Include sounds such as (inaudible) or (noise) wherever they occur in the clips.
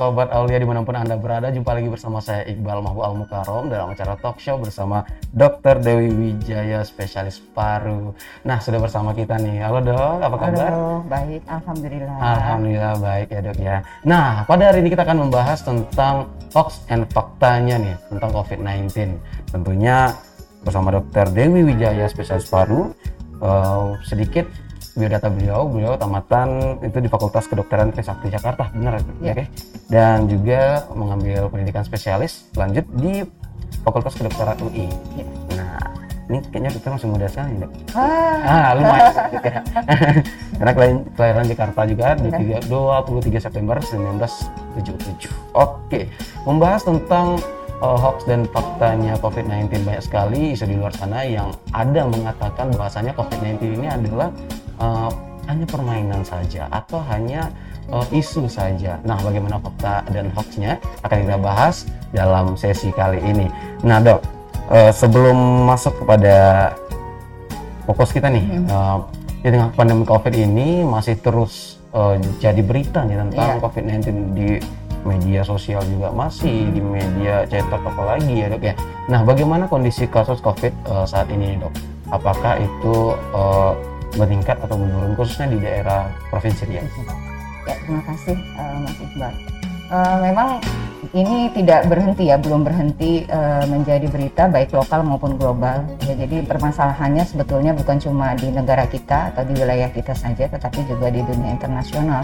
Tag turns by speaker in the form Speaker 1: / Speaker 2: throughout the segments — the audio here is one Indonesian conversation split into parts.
Speaker 1: Sobat Aulia di mana pun Anda berada Jumpa lagi bersama saya Iqbal Mahbub Al Mukarom Dalam acara talk show bersama Dr. Dewi Wijaya Spesialis Paru Nah sudah bersama kita nih Halo dok, apa kabar?
Speaker 2: Halo, baik, Alhamdulillah
Speaker 1: Alhamdulillah baik ya dok ya Nah pada hari ini kita akan membahas tentang hoax and faktanya nih Tentang COVID-19 Tentunya bersama Dr. Dewi Wijaya Spesialis Paru uh, Sedikit biodata beliau, beliau tamatan itu di Fakultas Kedokteran Trisakti Jakarta, benar ya? Oke. Dan juga mengambil pendidikan spesialis lanjut di Fakultas Kedokteran UI.
Speaker 2: Ya.
Speaker 1: Nah, ini kayaknya kita masih muda sekali, Dok.
Speaker 2: Ah,
Speaker 1: Ah, lumayan. (laughs) Karena kelahiran, Jakarta juga di tiga- 23 September 1977. Oke, membahas tentang uh, hoax dan faktanya COVID-19 banyak sekali isu di luar sana yang ada mengatakan bahwasanya COVID-19 ini adalah uh, hanya permainan saja atau hanya uh, isu saja. Nah, bagaimana fakta dan hoaxnya akan kita bahas dalam sesi kali ini. Nah, dok, uh, sebelum masuk kepada fokus kita nih, uh, di tengah pandemi COVID ini masih terus uh, jadi berita nih tentang
Speaker 2: Iya.
Speaker 1: COVID-19 di media sosial juga masih di media cetak apalagi ya dok ya. Nah bagaimana kondisi kasus COVID uh, saat ini dok? Apakah itu uh, meningkat atau menurun khususnya di daerah provinsi Riau?
Speaker 2: ya, terima kasih eh, Mas Iqbal. Eh, memang ini tidak berhenti ya, belum berhenti eh, menjadi berita baik lokal maupun global. Ya, jadi permasalahannya sebetulnya bukan cuma di negara kita atau di wilayah kita saja, tetapi juga di dunia internasional.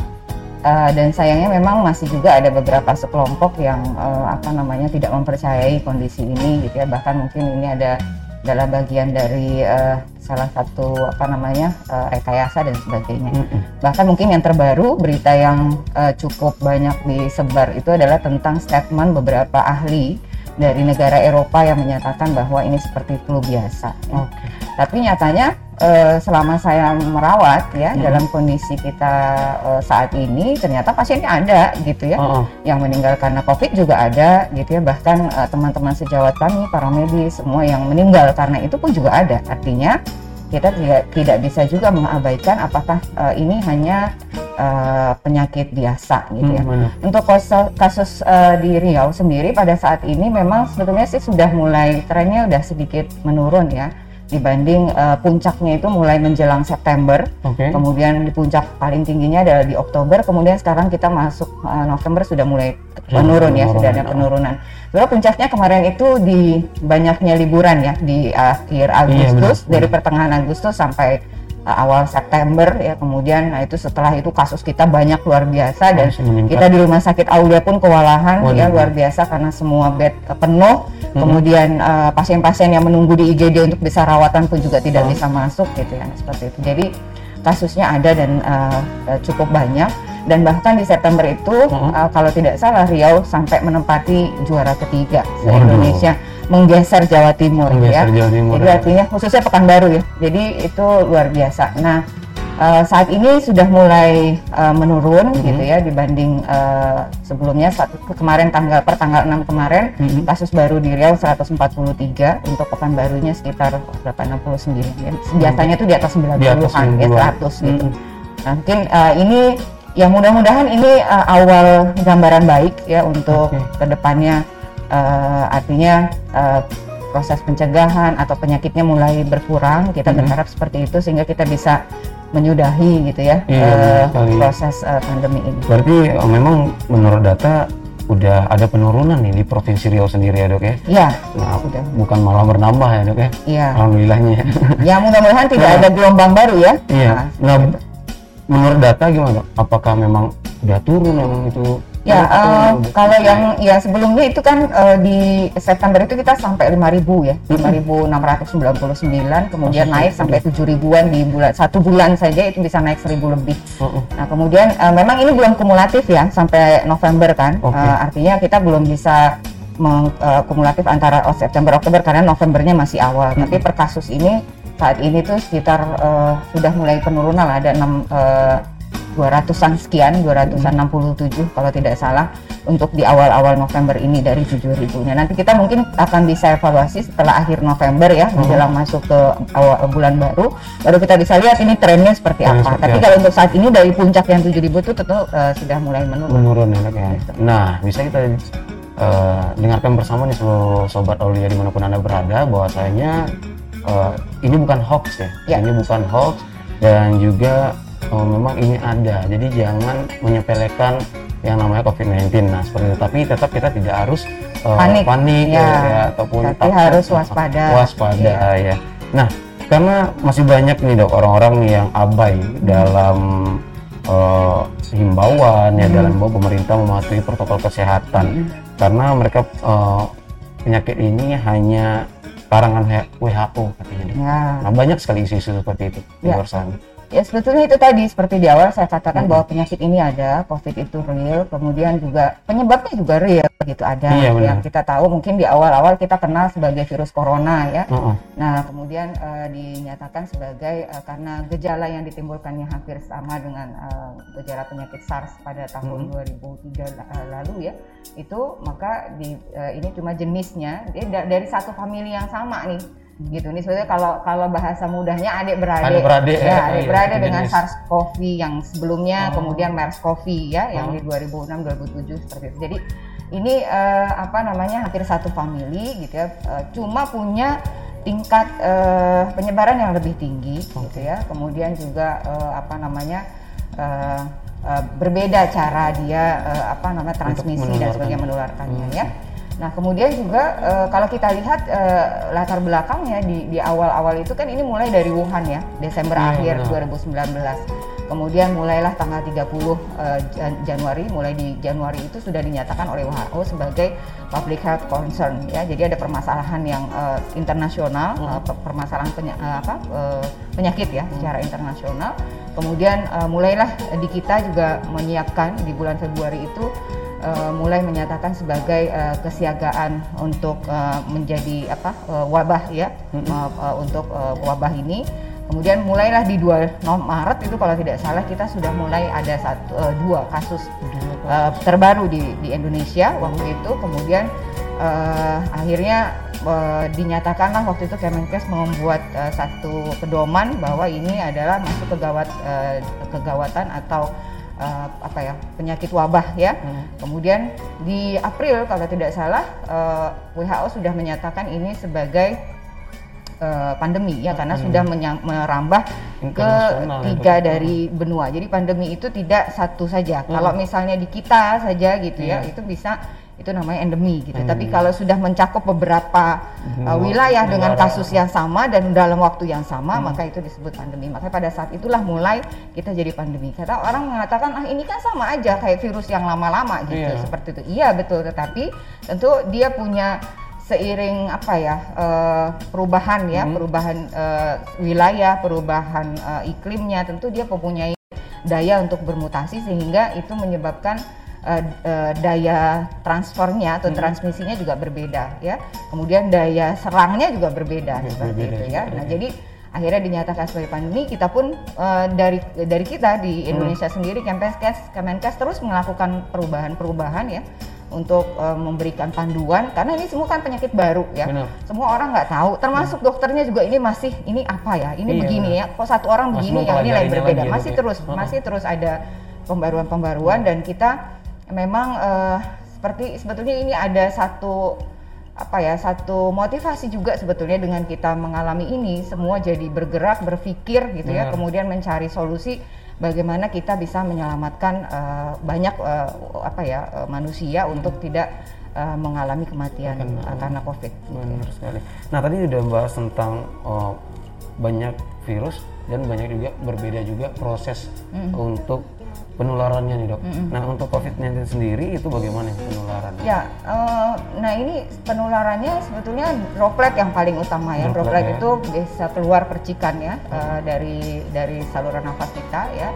Speaker 2: Eh, dan sayangnya memang masih juga ada beberapa sekelompok yang eh, apa namanya tidak mempercayai kondisi ini gitu ya. Bahkan mungkin ini ada adalah bagian dari eh, salah satu apa namanya eh, rekayasa dan sebagainya
Speaker 1: Mm-mm.
Speaker 2: bahkan mungkin yang terbaru berita yang eh, cukup banyak disebar itu adalah tentang statement beberapa ahli dari negara Eropa yang menyatakan bahwa ini seperti flu biasa.
Speaker 1: Oke.
Speaker 2: Tapi nyatanya eh, selama saya merawat ya
Speaker 1: Hmm.
Speaker 2: dalam kondisi kita eh, saat ini ternyata pasiennya ada gitu ya
Speaker 1: Oh, oh.
Speaker 2: yang meninggal karena COVID juga ada gitu ya bahkan eh, teman-teman sejawat kami para medis semua yang meninggal karena itu pun juga ada artinya kita tidak tidak bisa juga mengabaikan apakah eh, ini hanya eh, penyakit biasa gitu ya
Speaker 1: Hmm, benar.
Speaker 2: untuk kasus, kasus eh, di Riau sendiri pada saat ini memang sebetulnya sih sudah mulai trennya udah sedikit menurun ya dibanding eh, puncaknya itu mulai menjelang September
Speaker 1: Oke.
Speaker 2: kemudian di puncak paling tingginya adalah di Oktober, kemudian sekarang kita masuk uh, November sudah mulai menurun ya, sudah ada penurunan. Sebenarnya puncaknya kemarin itu di banyaknya liburan ya di akhir Agustus,
Speaker 1: benar.
Speaker 2: dari pertengahan Agustus sampai uh, awal September ya, kemudian nah itu setelah itu kasus kita banyak luar biasa dan kita di rumah sakit Aulia pun kewalahan
Speaker 1: Waduh.
Speaker 2: ya luar biasa karena semua bed uh, penuh.
Speaker 1: Hmm.
Speaker 2: Kemudian uh, pasien-pasien yang menunggu di IGD untuk bisa rawatan pun juga tidak
Speaker 1: Oh.
Speaker 2: bisa masuk gitu ya seperti itu. Jadi kasusnya ada dan uh, uh, cukup banyak dan bahkan di September itu
Speaker 1: Hmm.
Speaker 2: uh, kalau tidak salah Riau sampai menempati juara ketiga se
Speaker 1: Waduh.
Speaker 2: Menggeser Jawa Timur ya.
Speaker 1: Menggeser Jawa Timur.
Speaker 2: Jadi artinya khususnya Pekanbaru ya. Jadi itu luar biasa. Nah eh, saat ini sudah mulai eh, menurun
Speaker 1: Mhm.
Speaker 2: gitu ya dibanding eh, sebelumnya saat kemarin tanggal per tanggal 6 kemarin
Speaker 1: Mhm.
Speaker 2: kasus baru di Riau 143 untuk Pekanbarunya sekitar berapa 69 ya. Biasanya tuh di atas 90-an
Speaker 1: Di atas
Speaker 2: ya
Speaker 1: 90-an.
Speaker 2: 100 gitu.
Speaker 1: Mm-mm.
Speaker 2: Nah, mungkin eh, ini ya mudah-mudahan ini eh, awal gambaran baik ya untuk
Speaker 1: Oke.
Speaker 2: ke depannya eh, artinya eh, proses pencegahan atau penyakitnya mulai berkurang kita
Speaker 1: Mhm.
Speaker 2: berharap seperti itu sehingga kita bisa menyudahi gitu ya
Speaker 1: Iya, sekali.
Speaker 2: proses eh, pandemi ini.
Speaker 1: Berarti uh, memang menurut data udah ada penurunan nih di provinsi Riau sendiri ya dok ya?
Speaker 2: Ya,
Speaker 1: Nah,
Speaker 2: sudah.
Speaker 1: bukan malah bertambah ya dok ya?
Speaker 2: Iya.
Speaker 1: Alhamdulillahnya ya.
Speaker 2: Ya mudah-mudahan tidak
Speaker 1: Nah.
Speaker 2: ada gelombang baru ya.
Speaker 1: Iya.
Speaker 2: Nah,
Speaker 1: Nah, menurut data gimana? Dok? Apakah memang udah turun memang itu?
Speaker 2: Ya,
Speaker 1: memang-
Speaker 2: kalau yang ya sebelumnya itu kan eh, di September itu kita sampai 5.000 ya, 5.699, kemudian naik sampai 7.000-an di bulan satu bulan saja itu bisa naik 1.000 lebih. Nah, kemudian eh, memang ini belum kumulatif ya sampai November kan.
Speaker 1: Oke.
Speaker 2: Eh, artinya kita belum bisa meng- eh, kumulatif antara oh, September Oktober karena Novembernya masih awal. Tapi per kasus ini saat ini tuh sekitar eh, sudah mulai penurunan lah, ada enam eh, 200-an sekian, 200-an 67 kalau tidak salah untuk di awal-awal November ini dari 7000. Nah, nanti kita mungkin akan bisa evaluasi setelah akhir November ya,
Speaker 1: Hmm.
Speaker 2: menjelang masuk ke awal bulan baru, baru kita bisa lihat ini trennya seperti apa.
Speaker 1: seperti
Speaker 2: Tapi
Speaker 1: apa.
Speaker 2: kalau untuk saat ini dari puncak yang 7000 itu tentu eh, sudah mulai menurun.
Speaker 1: menurun ya dok ya. Nah bisa kita eh, dengarkan bersama nih seluruh sobat Aulia di mana pun anda berada bahwasanya eh, ini bukan hoax ya.
Speaker 2: Ya.
Speaker 1: ini bukan hoax dan juga eh, memang ini ada. Jadi jangan menyepelekan yang namanya COVID-19. Nah seperti itu. Tapi tetap kita tidak harus eh,
Speaker 2: Panik.
Speaker 1: panik
Speaker 2: Ya.
Speaker 1: ya, ataupun
Speaker 2: Tapi
Speaker 1: takut.
Speaker 2: harus waspada.
Speaker 1: Waspada
Speaker 2: Iya.
Speaker 1: ya. Nah karena masih banyak nih dok orang-orang yang abai dalam eh, himbauan ya dalam bahwa pemerintah mematuhi protokol kesehatan karena mereka eh, penyakit ini hanya karangan WHO katanya.
Speaker 2: Ya.
Speaker 1: Nah banyak sekali isu-isu seperti itu di
Speaker 2: Ya.
Speaker 1: luar sana.
Speaker 2: Ya sebetulnya itu tadi seperti di awal saya katakan
Speaker 1: Hmm.
Speaker 2: bahwa penyakit ini ada, COVID itu real, kemudian juga penyebabnya juga real gitu ada.
Speaker 1: Iya,
Speaker 2: yang kita tahu mungkin di awal-awal kita kenal sebagai virus corona ya.
Speaker 1: Heeh.
Speaker 2: Nah kemudian eh, dinyatakan sebagai eh, karena gejala yang ditimbulkannya hampir sama dengan eh, gejala penyakit SARS pada tahun 2003 la- eh, lalu ya. Itu maka di eh, ini cuma jenisnya dia da- dari satu famili yang sama nih. Gitu nih sebenarnya kalau kalau bahasa mudahnya adik beradik
Speaker 1: Adik-beradik, ya,
Speaker 2: ya, adik
Speaker 1: iya,
Speaker 2: beradik dengan
Speaker 1: jenis.
Speaker 2: SARS-CoV yang sebelumnya
Speaker 1: Oh.
Speaker 2: kemudian MERS-CoV ya yang
Speaker 1: Oh.
Speaker 2: di 2006 2007 seperti itu. Jadi ini eh, apa namanya hampir satu family gitu ya. Eh, cuma punya tingkat eh, penyebaran yang lebih tinggi gitu ya. Kemudian juga eh, apa namanya eh, eh, berbeda cara dia eh, apa namanya transmisi dan sebagainya menularkannya ya. Nah kemudian juga eh, kalau kita lihat eh, latar belakangnya di di awal-awal itu kan ini mulai dari Wuhan ya Desember
Speaker 1: Iya,
Speaker 2: akhir
Speaker 1: benar.
Speaker 2: 2019. Kemudian mulailah tanggal 30 eh, Jan- Januari, mulai di Januari itu sudah dinyatakan oleh WHO sebagai public health concern ya. Jadi ada permasalahan yang eh, internasional, eh, pe- permasalahan penya- eh, apa, eh, penyakit ya secara internasional. Kemudian eh, mulailah di kita juga menyiapkan di bulan Februari itu eh, mulai menyatakan sebagai eh, kesiagaan untuk eh, menjadi apa eh, wabah ya eh, eh, untuk eh, wabah ini. Kemudian mulailah di 2 no- Maret itu kalau tidak salah kita sudah mulai ada satu eh, dua kasus eh, terbaru di di Indonesia waktu itu. Kemudian eh, akhirnya eh, dinyatakanlah waktu itu Kemenkes membuat eh, satu pedoman bahwa ini adalah masuk kegawat eh, kegawatan atau eh, apa ya penyakit wabah ya. Kemudian di April kalau tidak salah eh, WHO sudah menyatakan ini sebagai eh, pandemi ya karena sudah menya- merambah ke
Speaker 1: ya,
Speaker 2: tiga
Speaker 1: Dok.
Speaker 2: dari benua. Jadi pandemi itu tidak satu saja. Kalau misalnya di kita saja gitu ya,
Speaker 1: Iya.
Speaker 2: itu bisa itu namanya endemi gitu.
Speaker 1: Endemi.
Speaker 2: Tapi kalau sudah mencakup beberapa uh,
Speaker 1: Benua,
Speaker 2: wilayah dengan
Speaker 1: negara.
Speaker 2: kasus yang sama dan dalam waktu yang sama, maka itu disebut pandemi. Makanya pada saat itulah mulai kita jadi pandemi. Kata orang mengatakan ah ini kan sama aja kayak virus yang lama-lama gitu
Speaker 1: Iya.
Speaker 2: seperti itu. Iya betul, tetapi tentu dia punya seiring apa ya eh, perubahan ya perubahan eh, wilayah perubahan eh, iklimnya tentu dia mempunyai daya untuk bermutasi sehingga itu menyebabkan eh, eh, daya transfernya atau transmisinya juga berbeda ya kemudian daya serangnya juga berbeda
Speaker 1: Juga
Speaker 2: seperti
Speaker 1: berbeda
Speaker 2: itu ya
Speaker 1: juga,
Speaker 2: nah
Speaker 1: ya.
Speaker 2: jadi akhirnya dinyatakan sebagai pandemi kita pun eh, dari dari kita di Indonesia sendiri Kemenkes Kemenkes terus melakukan perubahan-perubahan ya untuk eh, memberikan panduan karena ini semua kan penyakit baru ya
Speaker 1: Benar.
Speaker 2: semua orang nggak tahu termasuk dokternya juga ini masih ini apa ya ini
Speaker 1: Iya,
Speaker 2: begini ya kok satu orang begini ya ini lain berbeda
Speaker 1: lagi ya,
Speaker 2: masih
Speaker 1: ya?
Speaker 2: terus
Speaker 1: Heeh.
Speaker 2: masih terus ada pembaruan-pembaruan dan kita memang eh, seperti sebetulnya ini ada satu apa ya satu motivasi juga sebetulnya dengan kita mengalami ini semua jadi bergerak berpikir gitu ya
Speaker 1: Benar.
Speaker 2: kemudian mencari solusi bagaimana kita bisa menyelamatkan eh, banyak eh, apa ya eh, manusia untuk tidak eh, mengalami kematian
Speaker 1: Karena-
Speaker 2: eh, karena covid
Speaker 1: Benar sekali. Nah tadi udah bahas tentang oh, banyak virus dan banyak juga berbeda juga proses untuk penularannya nih dok. Nah untuk COVID-19 sendiri itu bagaimana penularannya?
Speaker 2: Ya, eh, nah ini penularannya sebetulnya droplet yang paling utama ya.
Speaker 1: Droplet,
Speaker 2: Droplet,
Speaker 1: ya.
Speaker 2: itu bisa keluar percikan ya eh, dari dari saluran nafas kita ya.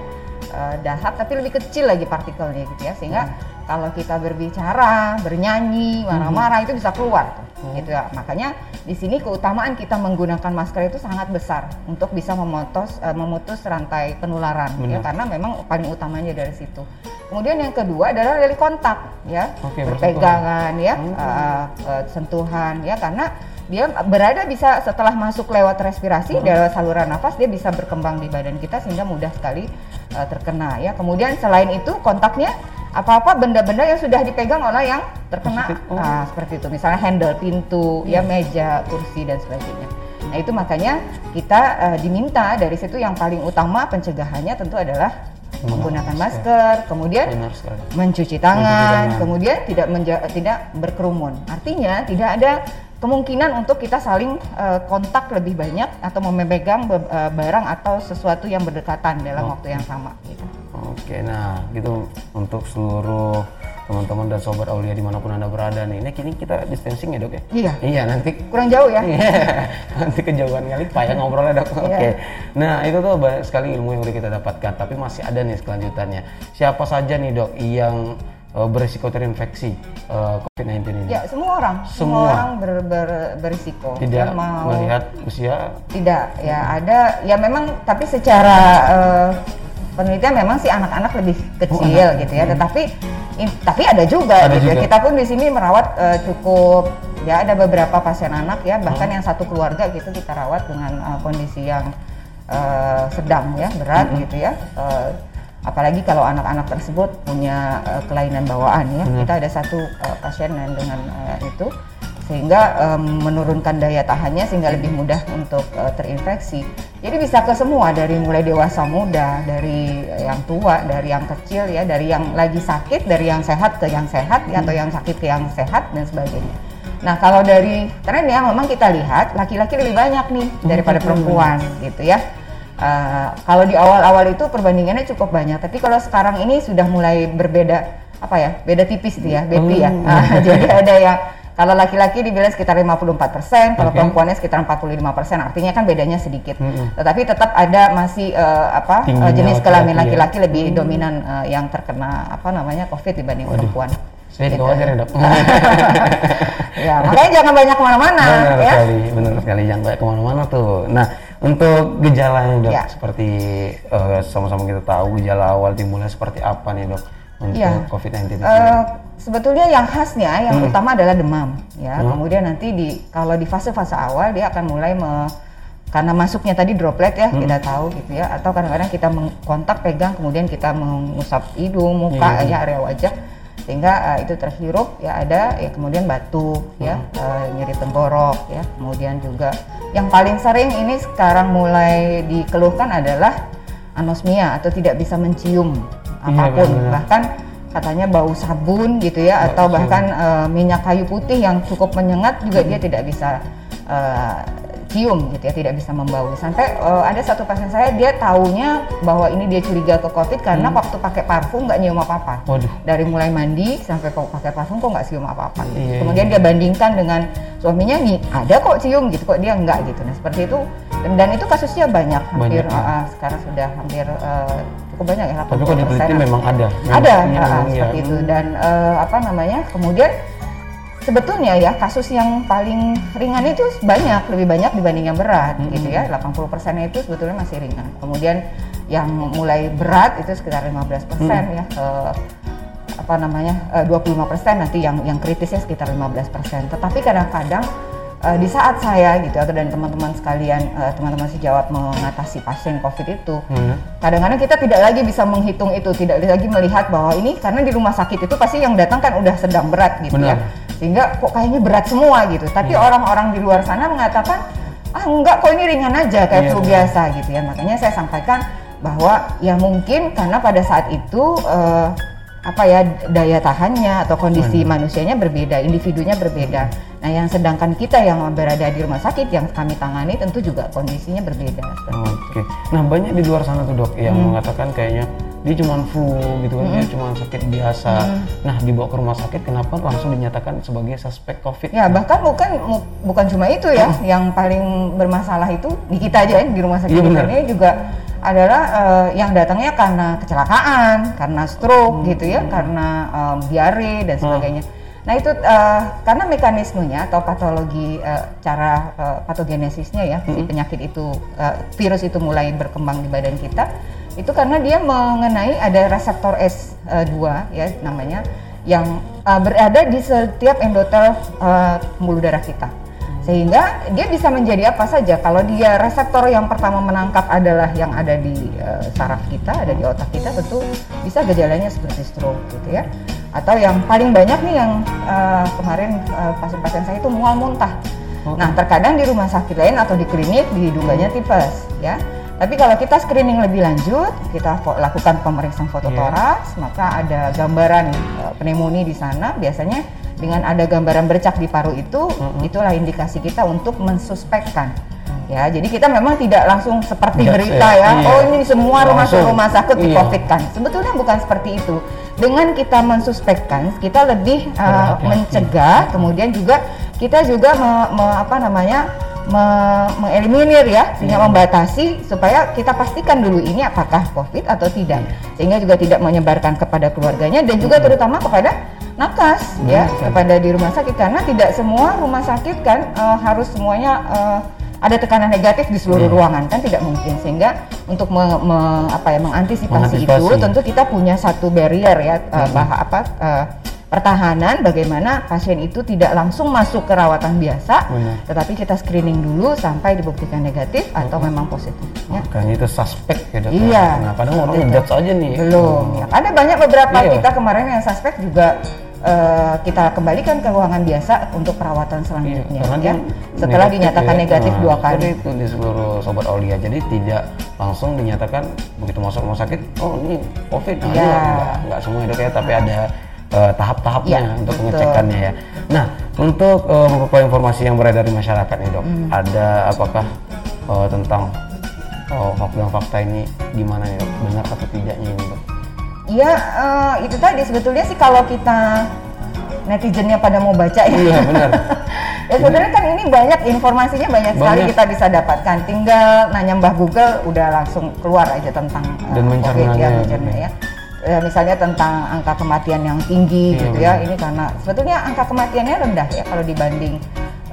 Speaker 2: Eh, dahak tapi lebih kecil lagi partikelnya gitu ya. Sehingga kalau kita berbicara, bernyanyi, marah-marah itu bisa keluar tuh. gitu ya. Makanya di sini keutamaan kita menggunakan masker itu sangat besar untuk bisa memutus uh, memutus rantai penularan ya karena memang paling utamanya dari situ. Kemudian yang kedua adalah dari kontak ya,
Speaker 1: Oke,
Speaker 2: berpegangan ya,
Speaker 1: Hmm.
Speaker 2: uh, uh, sentuhan ya karena dia berada bisa setelah masuk lewat respirasi
Speaker 1: Hmm.
Speaker 2: lewat saluran nafas dia bisa berkembang di badan kita sehingga mudah sekali uh, terkena ya. Kemudian selain itu kontaknya apa-apa benda-benda yang sudah dipegang oleh yang terkena.
Speaker 1: Oh.
Speaker 2: nah, seperti itu misalnya handle pintu ya meja kursi dan sebagainya. Nah itu makanya kita uh, diminta dari situ yang paling utama pencegahannya tentu adalah menggunakan masker, kemudian
Speaker 1: Benar sekali.
Speaker 2: mencuci tangan,
Speaker 1: tangan.
Speaker 2: kemudian tidak menja- tidak berkerumun. Artinya tidak ada kemungkinan untuk kita saling eh, kontak lebih banyak atau memegang eh, barang atau sesuatu yang berdekatan dalam waktu yang sama. Gitu.
Speaker 1: Oke, nah gitu untuk seluruh teman-teman dan sobat Aulia di mana pun anda berada nih. Ini kini kita distancing ya dok ya?
Speaker 2: Iya,
Speaker 1: Iya nanti
Speaker 2: kurang jauh ya. (laughs)
Speaker 1: nanti kejauhan kali payah ngobrolnya dok. Oke.
Speaker 2: Iya.
Speaker 1: Nah itu tuh banyak sekali ilmu yang udah kita dapatkan. Tapi masih ada nih kelanjutannya. Siapa saja nih dok yang eh, berisiko terinfeksi eh, COVID-19 ini?
Speaker 2: Ya semua orang,
Speaker 1: Semua.
Speaker 2: orang ber- ber- berisiko.
Speaker 1: Tidak
Speaker 2: mau
Speaker 1: melihat usia.
Speaker 2: tidak ya ada ya memang tapi secara eh, penelitian memang sih anak-anak lebih kecil gitu ya tetapi in- tapi ada juga
Speaker 1: Ada
Speaker 2: gitu ya
Speaker 1: juga.
Speaker 2: kita pun di sini merawat eh, cukup ya ada beberapa pasien anak ya bahkan yang satu keluarga gitu kita rawat dengan eh, kondisi yang eh, sedang ya berat gitu ya Eh, apalagi kalau anak-anak tersebut punya eh, kelainan bawaan ya kita ada satu eh, pasien dengan eh, itu sehingga em, menurunkan daya tahannya sehingga lebih mudah untuk eh, terinfeksi. Jadi bisa ke semua dari mulai dewasa muda, dari yang tua, dari yang kecil ya, dari yang lagi sakit, dari yang sehat ke yang sehat ya, atau yang sakit ke yang sehat dan sebagainya. Nah kalau dari tren ya memang kita lihat laki-laki lebih banyak nih daripada perempuan gitu ya. Eh, kalau di awal-awal itu perbandingannya cukup banyak, tapi kalau sekarang ini sudah mulai berbeda apa ya, beda tipis itu ya, BP ya. Ah, (laughs) jadi ada yang kalau laki-laki dibilang sekitar 54%, kalau
Speaker 1: Oke.
Speaker 2: perempuannya sekitar 45%, artinya kan bedanya sedikit.
Speaker 1: Mm-mm.
Speaker 2: Tetapi tetap ada masih eh, apa eh, jenis
Speaker 1: laki-laki
Speaker 2: kelamin
Speaker 1: ya.
Speaker 2: laki-laki lebih dominan eh, yang terkena apa namanya COVID dibanding
Speaker 1: Waduh.
Speaker 2: perempuan.
Speaker 1: Saya
Speaker 2: Gitu.
Speaker 1: khawatir ya dok. (laughs)
Speaker 2: ya, makanya jangan banyak ke mana-mana
Speaker 1: benar
Speaker 2: ya.
Speaker 1: sekali, benar sekali jangan kayak ke mana-mana tuh. Nah untuk gejalanya dok,
Speaker 2: Ya.
Speaker 1: seperti eh, sama-sama kita tahu gejala awal timbulnya seperti apa nih dok untuk
Speaker 2: Ya.
Speaker 1: COVID-19 ini?
Speaker 2: Eh, sebetulnya yang khasnya yang
Speaker 1: Hmm.
Speaker 2: utama adalah demam ya.
Speaker 1: Hmm.
Speaker 2: Kemudian nanti di kalau di fase-fase awal dia akan mulai me, karena masuknya tadi droplet ya
Speaker 1: Hmm.
Speaker 2: kita tahu gitu ya atau kadang-kadang kita mengkontak pegang kemudian kita mengusap hidung, muka
Speaker 1: Iya.
Speaker 2: ya area wajah sehingga eh, itu terhirup ya ada ya kemudian batuk ya
Speaker 1: Hmm.
Speaker 2: eh, nyeri tenggorok ya kemudian juga yang paling sering ini sekarang mulai dikeluhkan adalah anosmia atau tidak bisa mencium
Speaker 1: Iya,
Speaker 2: apa pun
Speaker 1: benar-benar.
Speaker 2: bahkan katanya bau sabun gitu ya
Speaker 1: Bau
Speaker 2: atau
Speaker 1: sabun.
Speaker 2: bahkan eh, minyak kayu putih yang cukup menyengat juga dia tidak bisa cium gitu ya tidak bisa membau sampai eh, ada satu pasien saya dia taunya bahwa ini dia curiga ke covid karena waktu pakai parfum nggak nyium apa apa
Speaker 1: Waduh.
Speaker 2: dari mulai mandi sampai kok pakai parfum kok nggak cium apa-apa gitu.
Speaker 1: Iya,
Speaker 2: kemudian dia bandingkan dengan suaminya nih ada kok cium gitu kok dia enggak gitu nah seperti itu dan, dan itu kasusnya banyak hampir
Speaker 1: Banyak, ya.
Speaker 2: ah, sekarang sudah hampir eh, cukup banyak ya
Speaker 1: Tapi kalau
Speaker 2: 80%.
Speaker 1: diteliti memang ada. Memang-
Speaker 2: ada
Speaker 1: iya, memang ya.
Speaker 2: seperti itu dan eh, apa namanya kemudian sebetulnya ya kasus yang paling ringan itu banyak lebih banyak dibanding yang berat
Speaker 1: Mm-mm.
Speaker 2: gitu ya 80 persennya itu sebetulnya masih ringan kemudian yang mulai berat itu sekitar 15 persen ya eh, apa namanya eh, 25 persen nanti yang yang kritisnya sekitar 15 persen tetapi kadang-kadang eh, di saat saya gitu atau dan teman-teman sekalian eh, teman-teman sejawat mengatasi pasien covid itu
Speaker 1: Hmm.
Speaker 2: kadang-kadang kita tidak lagi bisa menghitung itu tidak lagi melihat bahwa ini karena di rumah sakit itu pasti yang datang kan udah sedang berat gitu ya
Speaker 1: Benar.
Speaker 2: Sehingga kok kayaknya berat semua gitu tapi
Speaker 1: Iya.
Speaker 2: orang-orang di luar sana mengatakan ah enggak kok ini ringan aja kayak
Speaker 1: Iya,
Speaker 2: flu biasa gitu ya makanya saya sampaikan bahwa ya mungkin karena pada saat itu eh, apa ya daya tahannya atau kondisi manusianya berbeda, individunya berbeda. Nah, yang sedangkan kita yang berada di rumah sakit yang kami tangani tentu juga kondisinya berbeda.
Speaker 1: Oke. Nah banyak di luar sana tuh dok yang
Speaker 2: Hmm.
Speaker 1: mengatakan kayaknya dia cuma flu gitu kan, dia cuma sakit biasa.
Speaker 2: Hmm.
Speaker 1: Nah dibawa ke rumah sakit kenapa langsung dinyatakan sebagai suspek COVID?
Speaker 2: Ya bahkan bukan bukan cuma itu ya, yang paling bermasalah itu di kita aja ya, di rumah sakit kita
Speaker 1: benar.
Speaker 2: ini juga adalah eh, yang datangnya karena kecelakaan, karena stroke gitu ya, karena em, diare dan sebagainya. Nah itu uh, karena mekanismenya atau patologi uh, cara uh, patogenesisnya ya si penyakit itu uh, virus itu mulai berkembang di badan kita itu karena dia mengenai ada reseptor S2 ya namanya yang uh, berada di setiap endotel uh, pembuluh darah kita. Sehingga dia bisa menjadi apa saja. Kalau dia reseptor yang pertama menangkap adalah yang ada di uh, saraf kita ada di otak kita tentu bisa gejalanya seperti stroke gitu ya. Atau yang paling banyak nih yang uh, kemarin uh, pasien-pasien saya itu mual muntah. Oh. nah terkadang di rumah sakit lain atau di klinik diduganya tipes ya tapi kalau kita screening lebih lanjut, kita lakukan pemeriksaan fototoraks, yeah. maka ada gambaran uh, pneumonia di sana. Biasanya dengan ada gambaran bercak di paru itu, mm-hmm. itulah indikasi kita untuk mensuspekkan. Ya, jadi kita memang tidak langsung seperti Gak berita ya, iya. oh ini semua rumah sakit rumah sakit di COVID kan. Sebetulnya bukan seperti itu. Dengan kita mensuspekkan, kita lebih uh, mencegah, kemudian juga kita juga me, me, apa namanya me, mengeliminir ya, sehingga hmm. membatasi supaya kita pastikan dulu ini apakah COVID atau tidak, hmm. sehingga juga tidak menyebarkan kepada keluarganya dan juga hmm. terutama kepada nakes hmm, ya kepada di rumah sakit karena tidak semua rumah sakit kan uh, harus semuanya uh, ada tekanan negatif di seluruh hmm. ruangan kan tidak mungkin sehingga untuk me, me, apa ya mengantisipasi, mengantisipasi itu tentu kita punya satu barrier ya hmm. uh, bah, apa uh, pertahanan bagaimana pasien itu tidak langsung masuk ke rawatan biasa, Benar. tetapi kita screening dulu sampai dibuktikan negatif atau oh. memang positif.
Speaker 1: Ya. Makanya itu suspek ya dok.
Speaker 2: Iya.
Speaker 1: Nah, padahal orang ngejudge aja nih.
Speaker 2: Belum. Ya. Ada banyak beberapa iya. kita kemarin yang suspek juga uh, kita kembalikan ke ruangan biasa untuk perawatan selanjutnya iya, ya. Setelah negatif, dinyatakan ya, negatif nah, dua kali.
Speaker 1: itu di seluruh sobat Aulia. Jadi tidak langsung dinyatakan begitu masuk rumah sakit, oh ini COVID. Nah, ya. enggak, enggak semua dok ya, tapi ada uh, tahap-tahapnya ya, untuk betul. pengecekannya ya. Nah, untuk uh, beberapa informasi yang beredar di masyarakat nih dok, hmm. ada apakah uh, tentang uh, fakta fakta ini gimana nih dok, benar atau tidaknya ini dok?
Speaker 2: Ya uh, itu tadi sebetulnya sih kalau kita netizennya pada mau baca ya.
Speaker 1: Iya benar. (laughs)
Speaker 2: ya sebenarnya kan ini banyak informasinya banyak, banyak sekali kita bisa dapatkan. Tinggal nanya Mbah Google udah langsung keluar aja tentang
Speaker 1: uh, dan mencerna ya, mencerna
Speaker 2: ya. Ya. misalnya tentang angka kematian yang tinggi iya, gitu ya. Ini karena sebetulnya angka kematiannya rendah ya kalau dibanding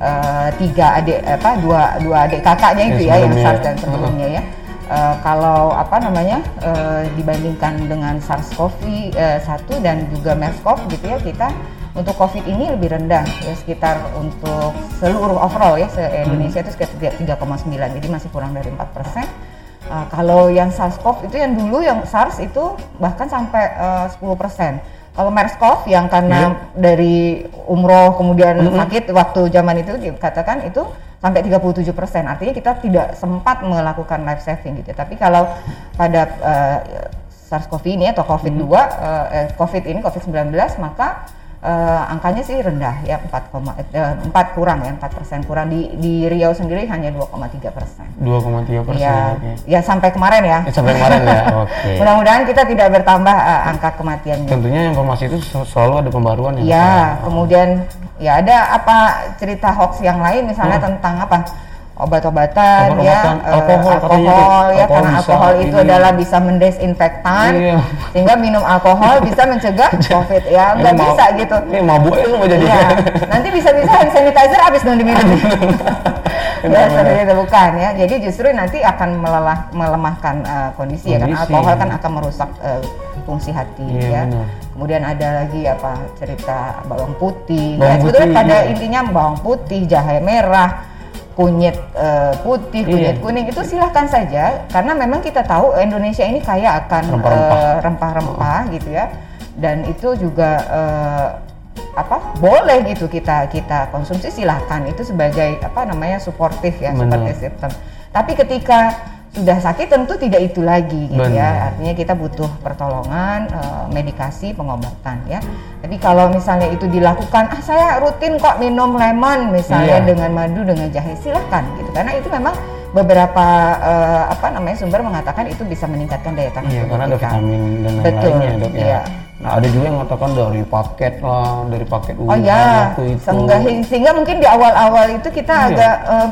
Speaker 2: uh, tiga adik apa dua dua adik kakaknya itu ya, ya yang SARS dan sebelumnya uh -huh. ya uh, kalau apa namanya uh, dibandingkan dengan SARS-CoV-1 uh, dan juga MERS-CoV gitu ya kita untuk COVID ini lebih rendah ya sekitar untuk seluruh overall ya se Indonesia itu sekitar 3,9 jadi masih kurang dari 4 persen. Uh, kalau yang SARS-CoV itu yang dulu yang SARS itu bahkan sampai uh, 10 persen. Kalau MERS-CoV yang karena yeah. dari umroh kemudian mm -hmm. sakit waktu zaman itu dikatakan itu sampai 37 persen. Artinya kita tidak sempat melakukan life saving gitu. Tapi kalau pada uh, SARS-CoV ini atau COVID-2, hmm. uh, eh, COVID ini COVID-19 maka uh, angkanya sih rendah ya 4, uh, 4 kurang ya 4 persen kurang di di Riau sendiri hanya 2,3 persen.
Speaker 1: 2,3 persen.
Speaker 2: Ya, okay. ya sampai kemarin ya.
Speaker 1: ya sampai kemarin ya. (laughs) Oke. Okay.
Speaker 2: Mudah-mudahan kita tidak bertambah uh, angka kematiannya.
Speaker 1: Tentunya informasi itu selalu ada pembaruan
Speaker 2: ya. Iya. Kemudian ya ada apa cerita hoax yang lain misalnya hmm. tentang apa? Obat-obatan ya
Speaker 1: uh, alkohol,
Speaker 2: alkohol ya alkohol karena alkohol itu ini. adalah bisa mendesinfektan iya. sehingga minum alkohol (laughs) bisa mencegah covid ya. Nggak bisa gitu.
Speaker 1: ini mabuk itu mau jadi.
Speaker 2: Iya. nanti bisa-bisa hand sanitizer habis dong diminum. (laughs) Ya seperti itu bukan ya. Jadi justru nanti akan melelah, melemahkan uh, kondisi, kondisi ya karena alkohol kan akan merusak uh, fungsi hati iya, ya. benar. kemudian ada lagi apa cerita bawang putih.
Speaker 1: Bawang ya sebetulnya
Speaker 2: pada iya. intinya bawang putih jahe merah kunyit uh, putih, iya. kunyit iya. kuning itu silahkan saja. Karena memang kita tahu Indonesia ini kaya akan rempah-rempah. uh, gitu ya. Dan itu juga uh, apa boleh gitu kita kita konsumsi silahkan. Itu sebagai apa namanya suportif ya seperti sistem. Tapi ketika sudah sakit tentu tidak itu lagi gitu Benar. ya artinya kita butuh pertolongan uh, medikasi pengobatan ya tapi kalau misalnya itu dilakukan ah saya rutin kok minum lemon misalnya iya. dengan madu dengan jahe silahkan gitu karena itu memang beberapa uh, apa namanya sumber mengatakan itu bisa meningkatkan daya tahan
Speaker 1: iya, karena ada vitamin dan
Speaker 2: Betul,
Speaker 1: lainnya dok ya
Speaker 2: iya.
Speaker 1: Nah ada juga yang mengatakan dari paket lah, dari paket
Speaker 2: uang oh, ya. itu. Sehingga, sehingga mungkin di awal-awal itu kita iya. agak uh,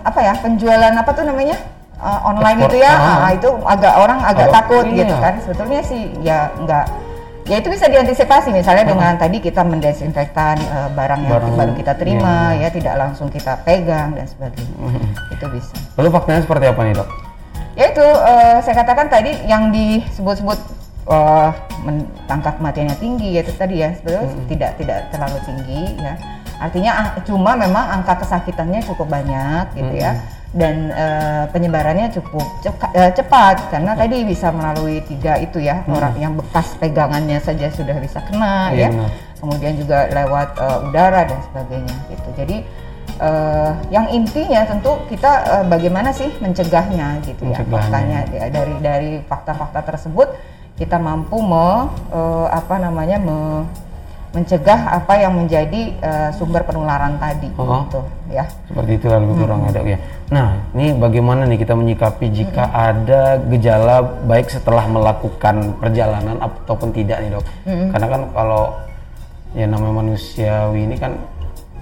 Speaker 2: apa ya penjualan apa tuh namanya uh, online Export, itu ya, ah. uh, itu agak orang agak takut gitu iya. gitu kan. Sebetulnya sih ya nggak Ya itu bisa diantisipasi misalnya dengan tadi kita mendesinfektan uh, barang yang
Speaker 1: Barang-
Speaker 2: baru kita terima
Speaker 1: iya,
Speaker 2: ya tidak langsung kita pegang dan sebagainya.
Speaker 1: Mhm.
Speaker 2: Itu bisa.
Speaker 1: Lalu faktanya seperti apa nih dok?
Speaker 2: Ya itu eh, saya katakan tadi yang disebut-sebut men- angka kematiannya tinggi ya itu tadi ya sebetulnya tidak tidak terlalu tinggi ya. Artinya cuma memang angka kesakitannya cukup banyak gitu ya dan eh, penyebarannya cukup ceka- eh, cepat. Karena tadi bisa melalui tiga itu ya orang yang bekas pegangannya saja sudah bisa kena
Speaker 1: Iya,
Speaker 2: ya. Kemudian juga lewat eh, udara dan sebagainya gitu. Jadi eh, yang intinya tentu kita eh, bagaimana sih mencegahnya gitu ya. Faktanya ya, dari dari fakta-fakta tersebut kita mampu me, eh, apa namanya me- mencegah apa yang menjadi eh, sumber penularan tadi
Speaker 1: Oh.
Speaker 2: gitu ya
Speaker 1: Seperti itu lebih kurang ya dok ya. Nah, ini bagaimana nih kita menyikapi jika ada gejala baik setelah melakukan perjalanan ataupun tidak nih dok? Karena kan kalau ya namanya manusiawi ini kan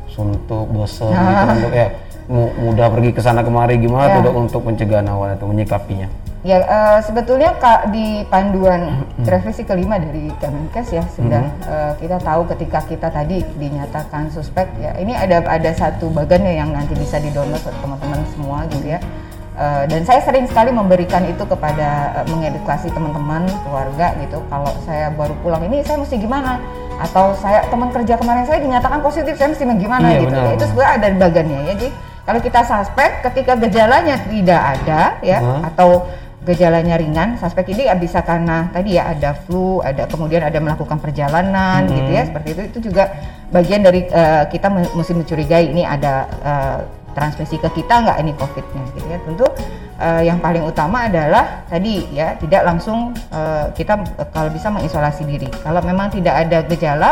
Speaker 1: suntuk, bosen gitu kan dok ya. Mu- mudah pergi ke sana kemari gimana tuh dok untuk pencegahan awal itu menyikapinya?
Speaker 2: Ya eh, sebetulnya Kak di panduan revisi kelima dari Kemenkes ya sudah eh, kita tahu ketika kita tadi dinyatakan suspek ya ini ada ada satu bagan ya yang nanti bisa di-download oleh teman-teman semua gitu ya. Eh, dan saya sering sekali memberikan itu kepada eh, mengedukasi teman-teman keluarga gitu kalau saya baru pulang ini saya mesti gimana atau saya teman kerja kemarin saya dinyatakan positif saya mesti gimana
Speaker 1: Iya,
Speaker 2: gitu
Speaker 1: benar.
Speaker 2: ya itu sebenarnya ada bagannya ya jadi kalau kita suspek ketika gejalanya tidak ada ya
Speaker 1: Hmm.
Speaker 2: atau gejalanya ringan, suspek ini bisa karena tadi ya ada flu, ada kemudian ada melakukan perjalanan
Speaker 1: Hmm.
Speaker 2: gitu ya seperti itu. Itu juga bagian dari eh, kita mesti mencurigai ini ada eh, transmisi ke kita nggak ini COVID-nya gitu ya. Tentu eh, yang paling utama adalah tadi ya tidak langsung eh, kita eh, kalau bisa mengisolasi diri. Kalau memang tidak ada gejala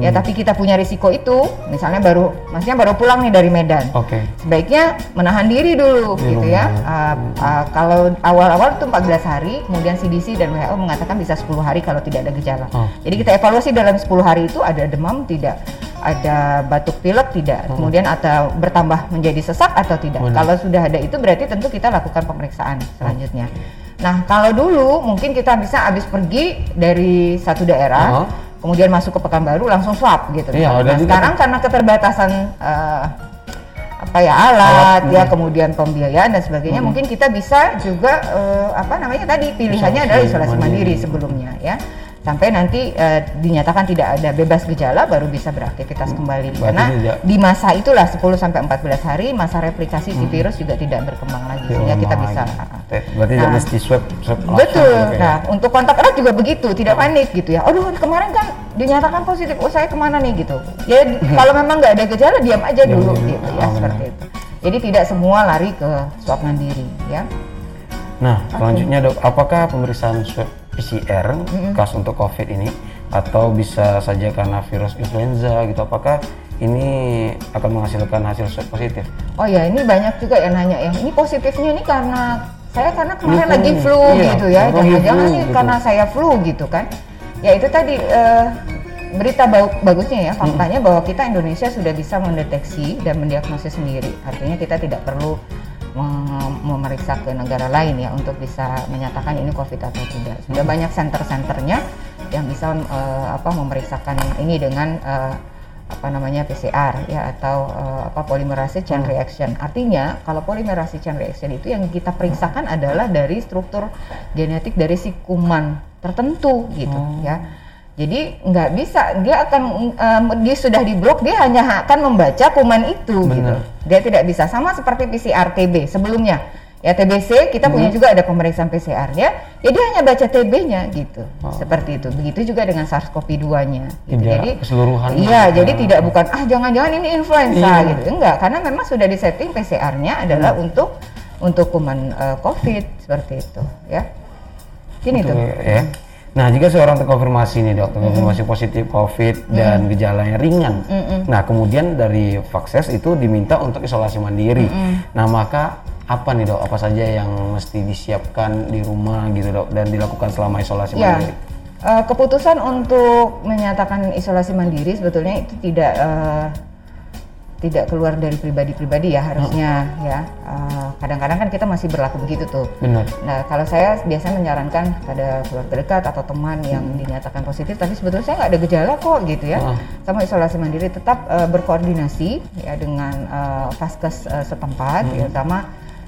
Speaker 2: ya
Speaker 1: Hmm.
Speaker 2: tapi kita punya risiko itu misalnya baru maksudnya baru pulang nih dari Medan
Speaker 1: Oke.
Speaker 2: sebaiknya menahan diri dulu
Speaker 1: Di
Speaker 2: gitu ya. Uh, uh, kalau awal-awal itu 14 hari, kemudian CDC dan WHO mengatakan bisa 10 hari kalau tidak ada gejala.
Speaker 1: Oh.
Speaker 2: Jadi kita evaluasi dalam 10 hari itu ada demam tidak, ada batuk pilek tidak, kemudian atau bertambah menjadi sesak atau tidak.
Speaker 1: Benar.
Speaker 2: Kalau sudah ada itu berarti tentu kita lakukan pemeriksaan selanjutnya. Nah, kalau dulu mungkin kita bisa habis pergi dari satu daerah,
Speaker 1: Oh.
Speaker 2: Kemudian masuk ke Pekanbaru langsung swab gitu.
Speaker 1: Iya,
Speaker 2: Nah, sekarang karena keterbatasan eh, apa ya alat, ya kemudian pembiayaan dan sebagainya mungkin kita bisa juga eh, apa namanya tadi pilihannya
Speaker 1: Isolasi
Speaker 2: adalah isolasi
Speaker 1: mandiri.
Speaker 2: mandiri sebelumnya ya sampai nanti eh, dinyatakan tidak ada bebas gejala baru bisa beraktivitas kembali
Speaker 1: Berarti
Speaker 2: karena
Speaker 1: tidak-
Speaker 2: di masa itulah 10 sampai 14 hari masa replikasi si virus juga tidak berkembang lagi sehingga kita bisa
Speaker 1: lagi.
Speaker 2: ah.
Speaker 1: Berarti tidak
Speaker 2: Nah.
Speaker 1: mesti swab swab langsung
Speaker 2: Betul.
Speaker 1: gitu ya.
Speaker 2: Nah, untuk kontak erat juga begitu, tidak panik gitu ya. Aduh, kemarin kan dinyatakan positif. Oh, saya ke mana nih gitu. Ya, (laughs) kalau memang nggak ada gejala, diam aja
Speaker 1: Diam
Speaker 2: dulu
Speaker 1: dulu.
Speaker 2: gitu ya,
Speaker 1: Oh,
Speaker 2: seperti
Speaker 1: benar.
Speaker 2: itu. Jadi tidak semua lari ke swab mandiri ya.
Speaker 1: Nah, selanjutnya dok, apakah pemeriksaan swab PCR khas untuk COVID ini atau bisa saja karena virus influenza gitu? Apakah ini akan menghasilkan hasil swab positif?
Speaker 2: Oh ya, ini banyak juga yang nanya ya. Ini positifnya ini karena saya karena kemarin lagi
Speaker 1: flu. Iya,
Speaker 2: gitu ya. Jangan-jangan ini
Speaker 1: gitu.
Speaker 2: karena saya flu gitu kan. Ya itu tadi eh, berita bagusnya ya faktanya bahwa kita Indonesia sudah bisa mendeteksi dan mendiagnosis sendiri. Artinya kita tidak perlu memeriksa ke negara lain ya untuk bisa menyatakan ini COVID atau tidak. Sudah banyak center-centernya yang bisa eh, apa memeriksakan ini dengan eh, apa namanya PCR ya atau eh, apa polymerase chain reaction. Artinya kalau polymerase chain reaction itu yang kita periksakan adalah dari struktur genetik dari si kuman tertentu gitu ya. Jadi nggak bisa dia akan em, dia sudah diblok dia hanya akan membaca kuman itu gitu.
Speaker 1: Benar.
Speaker 2: Dia tidak bisa sama seperti PCR TB sebelumnya. Ya TBC kita punya juga ada pemeriksaan PCR-nya. Ya dia hanya baca TB-nya gitu. Seperti itu. Begitu juga dengan SARS-CoV-2-nya. Gitu.
Speaker 1: Tidak
Speaker 2: Jadi
Speaker 1: keseluruhan.
Speaker 2: Iya, jadi tidak bukan ah jangan-jangan ini influenza
Speaker 1: Iya.
Speaker 2: gitu. Enggak, karena memang sudah disetting PCR-nya adalah untuk untuk kuman eh, COVID seperti itu, ya. Ini
Speaker 1: Betul,
Speaker 2: tuh.
Speaker 1: ya. Nah, jika seorang terkonfirmasi nih dok, terkonfirmasi positif COVID dan gejalanya ringan, nah kemudian dari Vakses itu diminta untuk isolasi mandiri. Nah, maka apa nih dok? Apa saja yang mesti disiapkan di rumah gitu dok dan dilakukan selama isolasi
Speaker 2: Ya,
Speaker 1: mandiri?
Speaker 2: eh, keputusan untuk menyatakan isolasi mandiri sebetulnya itu tidak eh, tidak keluar dari pribadi-pribadi ya harusnya ya. Uh, kadang-kadang kan kita masih berlaku begitu tuh.
Speaker 1: Benar.
Speaker 2: Nah kalau saya biasanya menyarankan pada keluarga dekat atau teman yang dinyatakan positif, tapi sebetulnya saya nggak ada gejala kok gitu ya,
Speaker 1: Ah.
Speaker 2: sama isolasi mandiri tetap uh, berkoordinasi ya dengan uh, vaskes uh, setempat, ya, terutama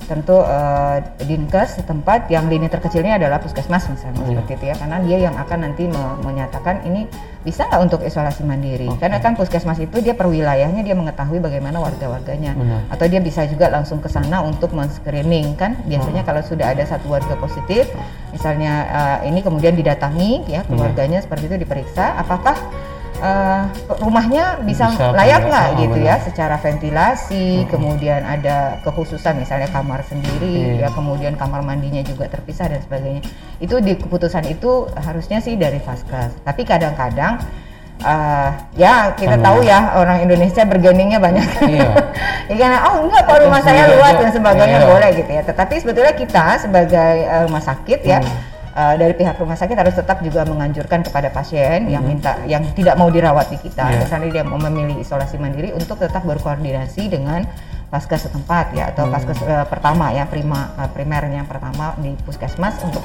Speaker 2: tentu uh, dinkes setempat yang lini terkecilnya adalah puskesmas misalnya
Speaker 1: Iya.
Speaker 2: seperti itu ya, karena dia yang akan nanti me- menyatakan ini bisa nggak untuk isolasi mandiri, karena kan puskesmas itu dia per wilayahnya dia mengetahui bagaimana warga-warganya.
Speaker 1: Benar.
Speaker 2: atau dia bisa juga langsung ke sana untuk men-screening kan? Biasanya kalau sudah ada satu warga positif misalnya eh, ini kemudian didatangi ya keluarganya seperti itu diperiksa apakah eh, rumahnya bisa,
Speaker 1: Bisa
Speaker 2: layak nggak
Speaker 1: ah,
Speaker 2: gitu
Speaker 1: benar.
Speaker 2: ya secara ventilasi kemudian ada kekhususan misalnya kamar sendiri
Speaker 1: Iya.
Speaker 2: ya kemudian kamar mandinya juga terpisah dan sebagainya itu di keputusan itu harusnya sih dari vaskes tapi kadang-kadang eh, ya kita tahu ya orang Indonesia bergeningnya banyak
Speaker 1: Iya. (laughs)
Speaker 2: ya karena oh enggak kalau rumah saya
Speaker 1: Iya,
Speaker 2: luas
Speaker 1: iya.
Speaker 2: dan sebagainya
Speaker 1: Iya.
Speaker 2: boleh gitu ya tetapi sebetulnya kita sebagai eh, rumah sakit ya
Speaker 1: Hmm.
Speaker 2: eh, dari pihak rumah sakit harus tetap juga menganjurkan kepada pasien yang minta yang tidak mau dirawat di kita
Speaker 1: Hmm. Iya.
Speaker 2: misalnya dia mau memilih isolasi mandiri untuk tetap berkoordinasi dengan vaskes setempat ya
Speaker 1: Hmm.
Speaker 2: atau vaskes eh, pertama ya prima eh, primernya yang pertama di puskesmas untuk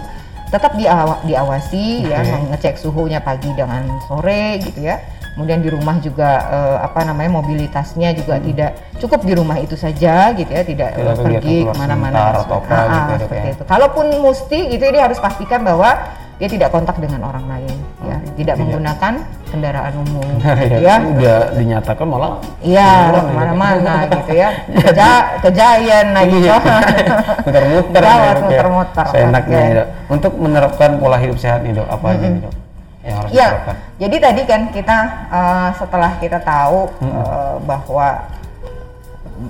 Speaker 2: tetap diawa- diawasi ya
Speaker 1: Oke.
Speaker 2: mengecek suhunya pagi dengan sore gitu ya kemudian di rumah juga eh, apa namanya mobilitasnya juga tidak cukup di rumah itu saja gitu ya tidak,
Speaker 1: Hmm. Tidak
Speaker 2: eh, pergi
Speaker 1: ke
Speaker 2: mana-mana
Speaker 1: atau apa
Speaker 2: sebagainya.
Speaker 1: gitu
Speaker 2: Ah,
Speaker 1: ya,
Speaker 2: seperti
Speaker 1: ya.
Speaker 2: itu kalaupun mesti gitu dia harus pastikan bahwa dia tidak kontak dengan orang lain ya tidak menggunakan kendaraan umum (laughs) gitu
Speaker 1: ya.
Speaker 2: ya
Speaker 1: Udah dinyatakan malah
Speaker 2: Iya,
Speaker 1: Orang
Speaker 2: ke mana-mana (laughs) gitu ya. Keja, kejayan lagi
Speaker 1: Iya. (laughs) muter-muter ya.
Speaker 2: muter-muter.
Speaker 1: Seenaknya dok. Untuk menerapkan pola hidup sehat nih dok, apa aja nih dok yang harus
Speaker 2: Ya,
Speaker 1: diterapkan?
Speaker 2: jadi tadi kan kita eh, setelah kita tahu eh, bahwa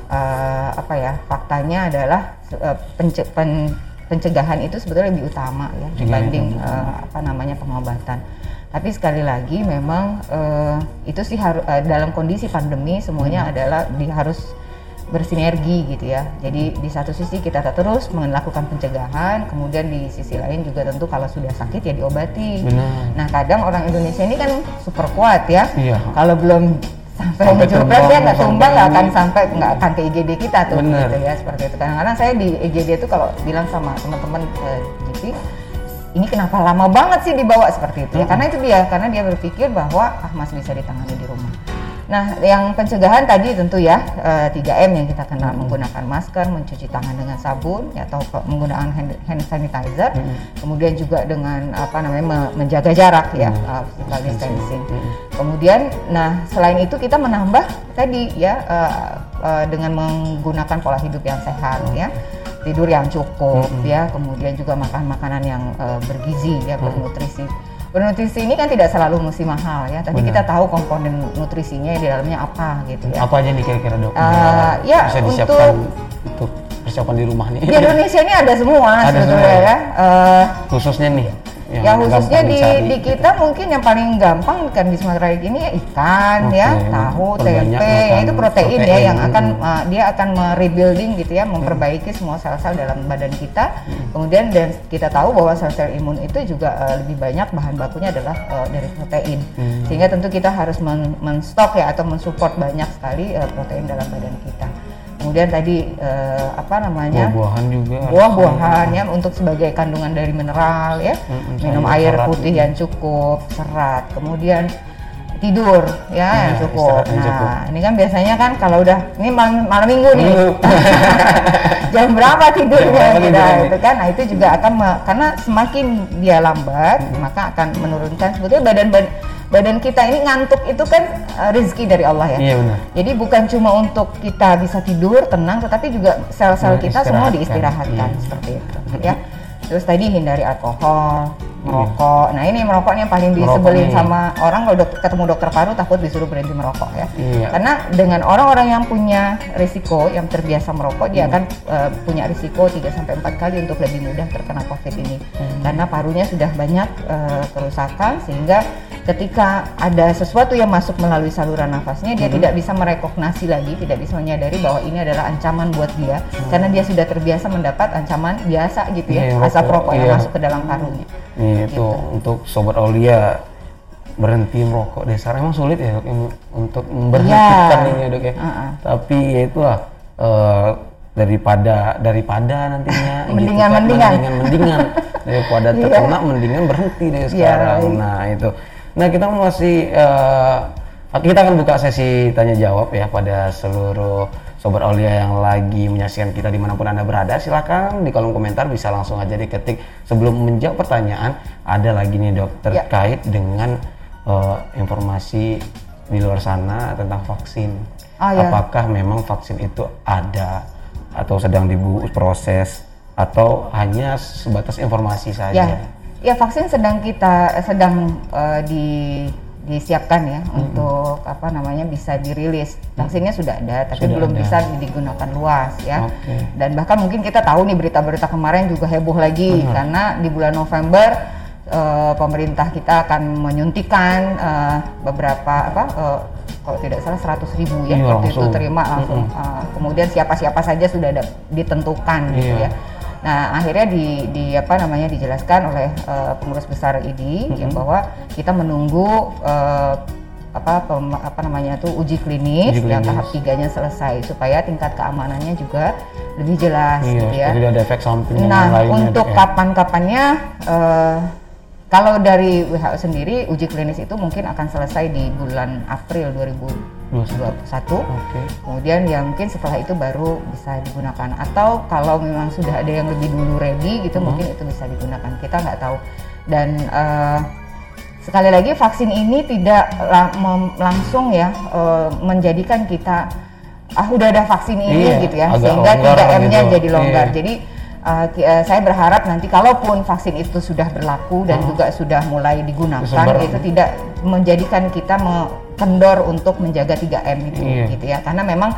Speaker 2: eh, apa ya faktanya adalah eh, pence- pen- pencegahan itu sebetulnya lebih utama ya dibanding eh, apa namanya pengobatan. Tapi sekali lagi memang eh, itu sih harus dalam kondisi pandemi semuanya adalah di, harus bersinergi gitu ya. Jadi di satu sisi kita terus melakukan pencegahan, kemudian di sisi lain juga tentu kalau sudah sakit ya diobati.
Speaker 1: Benar.
Speaker 2: Nah kadang orang Indonesia ini kan super kuat ya.
Speaker 1: Iya.
Speaker 2: Kalau belum sampai,
Speaker 1: tumbang,
Speaker 2: dia nggak tumbang nggak akan sampai nggak akan ke IGD kita tuh
Speaker 1: Bener.
Speaker 2: gitu ya seperti itu. Kadang-kadang saya di IGD itu kalau bilang sama teman-teman eh, GP ini kenapa lama banget sih dibawa seperti itu ya karena itu dia karena dia berpikir bahwa ah masih bisa ditangani di rumah. Nah, yang pencegahan tadi tentu ya eh, 3M yang kita kenal menggunakan masker, mencuci tangan dengan sabun ya, atau menggunakan hand, hand sanitizer, kemudian juga dengan apa namanya me- menjaga jarak ya, uh, physical distancing. Kemudian, nah selain itu kita menambah tadi ya eh, eh, dengan menggunakan pola hidup yang sehat ya, tidur yang cukup ya, kemudian juga makan makanan yang eh, bergizi ya, bernutrisi. Bernutrisi ini kan tidak selalu mesti mahal ya, tapi kita tahu komponen nutrisinya di dalamnya apa gitu ya.
Speaker 1: Apa aja nih kira-kira dok?
Speaker 2: Eh,
Speaker 1: Biar
Speaker 2: ya,
Speaker 1: bisa disiapkan untuk persiapan di rumah nih.
Speaker 2: Di Indonesia ini ada semua
Speaker 1: Ada
Speaker 2: sebetulnya
Speaker 1: semua.
Speaker 2: ya. Eh,
Speaker 1: Khususnya nih. Yang
Speaker 2: ya khususnya di,
Speaker 1: dicari.
Speaker 2: di kita mungkin yang paling gampang kan di Sumatera ini ya ikan
Speaker 1: Oke,
Speaker 2: ya tahu tempe ya itu protein, ya
Speaker 1: protein,
Speaker 2: yang akan
Speaker 1: mm.
Speaker 2: uh, dia akan merebuilding gitu ya memperbaiki semua sel-sel dalam badan kita. Kemudian dan kita tahu bahwa sel-sel imun itu juga uh, lebih banyak bahan bakunya adalah uh, dari protein.
Speaker 1: Hmm.
Speaker 2: sehingga tentu kita harus men- menstok ya atau mensupport banyak sekali uh, protein dalam badan kita kemudian tadi uh, apa namanya
Speaker 1: buah-buahan juga.
Speaker 2: buah-buahan ya untuk sebagai kandungan dari mineral ya
Speaker 1: Mm-mm,
Speaker 2: minum air putih
Speaker 1: gitu.
Speaker 2: yang cukup serat kemudian tidur ya yang
Speaker 1: Iya,
Speaker 2: cukup
Speaker 1: yang
Speaker 2: nah
Speaker 1: cukup.
Speaker 2: ini kan biasanya kan kalau udah ini malam, malam minggu nih
Speaker 1: Minggu. (laughs)
Speaker 2: jam berapa tidurnya
Speaker 1: Jam berapa
Speaker 2: gitu kan nah itu juga akan karena semakin dia lambat maka akan menurunkan sebetulnya badan badan badan kita ini ngantuk itu kan eh, rezeki dari Allah ya
Speaker 1: Iya benar.
Speaker 2: jadi bukan cuma untuk kita bisa tidur tenang, tetapi juga sel-sel
Speaker 1: Nah,
Speaker 2: kita semua
Speaker 1: istirahatkan.
Speaker 2: diistirahatkan
Speaker 1: Iya.
Speaker 2: seperti itu, (laughs) ya. Terus tadi hindari alkohol, merokok. Nah ini merokok yang paling disebelin sama orang kalau dok- ketemu dokter paru takut disuruh berhenti merokok ya.
Speaker 1: Iya.
Speaker 2: Karena dengan orang-orang yang punya risiko, yang terbiasa merokok, dia
Speaker 1: Hmm.
Speaker 2: akan eh, punya risiko 3 sampai 4 kali untuk lebih mudah terkena COVID ini.
Speaker 1: Hmm.
Speaker 2: Karena parunya sudah banyak eh, kerusakan sehingga ketika ada sesuatu yang masuk melalui saluran nafasnya dia
Speaker 1: Hmm.
Speaker 2: tidak bisa merekognasi lagi, tidak bisa menyadari bahwa ini adalah ancaman buat dia karena dia sudah terbiasa mendapat ancaman biasa gitu
Speaker 1: Hmm. Iya,
Speaker 2: ya,
Speaker 1: yang
Speaker 2: asap
Speaker 1: rokok,
Speaker 2: rokok yang
Speaker 1: iya.
Speaker 2: masuk ke dalam parunya.
Speaker 1: Itu
Speaker 2: Gitu.
Speaker 1: untuk sobat Aulia berhenti merokok sekarang emang sulit ya dok untuk memberhentikan
Speaker 2: Iya.
Speaker 1: ini ya dok ya
Speaker 2: Uh-uh.
Speaker 1: tapi ya itulah eh, daripada daripada nantinya gitu
Speaker 2: Mendingan,
Speaker 1: kan.
Speaker 2: mendingan.
Speaker 1: mendingan mendingan (laughs) daripada
Speaker 2: Iya.
Speaker 1: terkena mendingan berhenti deh sekarang
Speaker 2: baik.
Speaker 1: nah itu nah kita masih eh, kita akan buka sesi tanya jawab ya pada seluruh sobat Aulia yang lagi menyaksikan kita di mana pun anda berada. Silakan di kolom komentar bisa langsung aja diketik. Sebelum menjawab pertanyaan ada lagi nih dok
Speaker 2: Ya.
Speaker 1: terkait dengan eh, informasi di luar sana tentang vaksin.
Speaker 2: Ah, ya.
Speaker 1: apakah memang vaksin itu ada atau sedang diproses atau hanya sebatas informasi saja?
Speaker 2: Ya, ya vaksin sedang kita sedang eh, di disiapkan ya untuk apa namanya bisa dirilis. Vaksinnya sudah ada, tapi
Speaker 1: Sudah
Speaker 2: belum
Speaker 1: ada.
Speaker 2: bisa digunakan luas ya.
Speaker 1: Oke.
Speaker 2: Dan bahkan mungkin kita tahu nih berita-berita kemarin juga heboh lagi karena di bulan November eh, pemerintah kita akan menyuntikan eh, beberapa apa eh, kalau tidak salah 100 ribu ya
Speaker 1: Iya,
Speaker 2: waktu itu
Speaker 1: langsung.
Speaker 2: terima langsung. Eh, kemudian siapa-siapa saja sudah ada ditentukan gitu
Speaker 1: Iya.
Speaker 2: ya. Nah, akhirnya di, di apa namanya dijelaskan oleh eh, pengurus besar ID ya bahwa kita menunggu eh, apa pem- apa namanya tuh uji klinis,
Speaker 1: Uji
Speaker 2: yang
Speaker 1: klinis.
Speaker 2: tahap tiganya selesai supaya tingkat keamanannya juga lebih jelas
Speaker 1: iya
Speaker 2: gitu ya.
Speaker 1: tidak ada efek samping yang
Speaker 2: Nah,
Speaker 1: lainnya
Speaker 2: untuk
Speaker 1: Dok, ya.
Speaker 2: kapan-kapannya eh, kalau dari WHO sendiri uji klinis itu mungkin akan selesai di bulan April 2021.
Speaker 1: Oke.
Speaker 2: Kemudian ya mungkin setelah itu baru bisa digunakan atau kalau memang sudah ada yang lebih dulu ready gitu
Speaker 1: Hmm.
Speaker 2: mungkin itu bisa digunakan. Kita nggak tahu. Dan eh, sekali lagi vaksin ini tidak la- mem- langsung ya eh, menjadikan kita ah udah ada vaksin ini
Speaker 1: Iya,
Speaker 2: gitu ya sehingga
Speaker 1: longgar
Speaker 2: 3M-nya
Speaker 1: gitu.
Speaker 2: jadi longgar.
Speaker 1: Iya.
Speaker 2: Jadi uh, uh, saya berharap nanti kalaupun vaksin itu sudah berlaku dan juga sudah mulai digunakan
Speaker 1: Tersebar.
Speaker 2: itu tidak menjadikan kita me- kendor untuk menjaga 3M itu
Speaker 1: Iya.
Speaker 2: gitu ya. Karena memang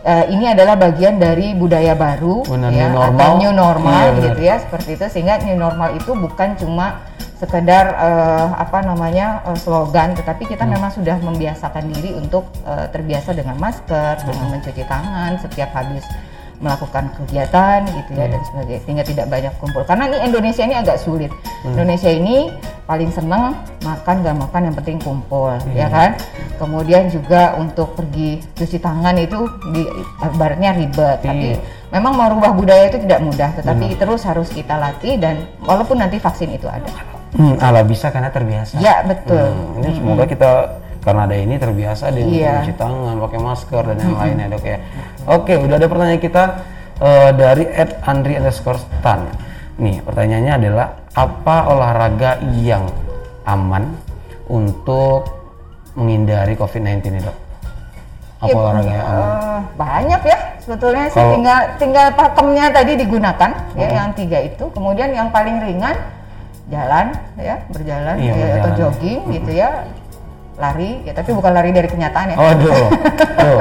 Speaker 2: uh, ini adalah bagian dari budaya baru
Speaker 1: Benar,
Speaker 2: ya
Speaker 1: new
Speaker 2: atau
Speaker 1: normal.
Speaker 2: new normal
Speaker 1: Iya,
Speaker 2: gitu ya seperti itu sehingga new normal itu bukan cuma sekedar uh, apa namanya uh, slogan tetapi kita
Speaker 1: Hmm.
Speaker 2: memang sudah membiasakan diri untuk uh, terbiasa dengan masker dengan mencuci tangan setiap habis melakukan kegiatan gitu ya dan sebagainya sehingga tidak banyak kumpul. Karena ini Indonesia ini agak sulit. Indonesia ini paling seneng makan gak makan yang penting kumpul ya kan? Kemudian juga untuk pergi cuci tangan itu di ribet tapi
Speaker 1: Iya.
Speaker 2: memang merubah budaya itu tidak mudah. Tetapi terus harus kita latih dan walaupun nanti vaksin itu ada.
Speaker 1: Hmm, ala bisa karena terbiasa.
Speaker 2: ya betul.
Speaker 1: Hmm, ini semoga kita karena ada ini terbiasa dengan
Speaker 2: Iya.
Speaker 1: cuci tangan, pakai masker dan yang lainnya dok ya. Oke, udah ada pertanyaan kita eh, dari Ed Andri underscore Stan. Nih pertanyaannya adalah apa olahraga yang aman untuk menghindari COVID-19 nih dok? Apa
Speaker 2: Ya,
Speaker 1: olahraga yang aman?
Speaker 2: eh, banyak ya sebetulnya sih tinggal tinggal pakemnya tadi digunakan ya
Speaker 1: Hmm.
Speaker 2: yang tiga itu kemudian yang paling ringan jalan ya berjalan
Speaker 1: Iya,
Speaker 2: ya, atau
Speaker 1: berjalan.
Speaker 2: jogging gitu ya lari ya tapi bukan lari dari kenyataan ya
Speaker 1: Oh, (laughs) aduh, tuh,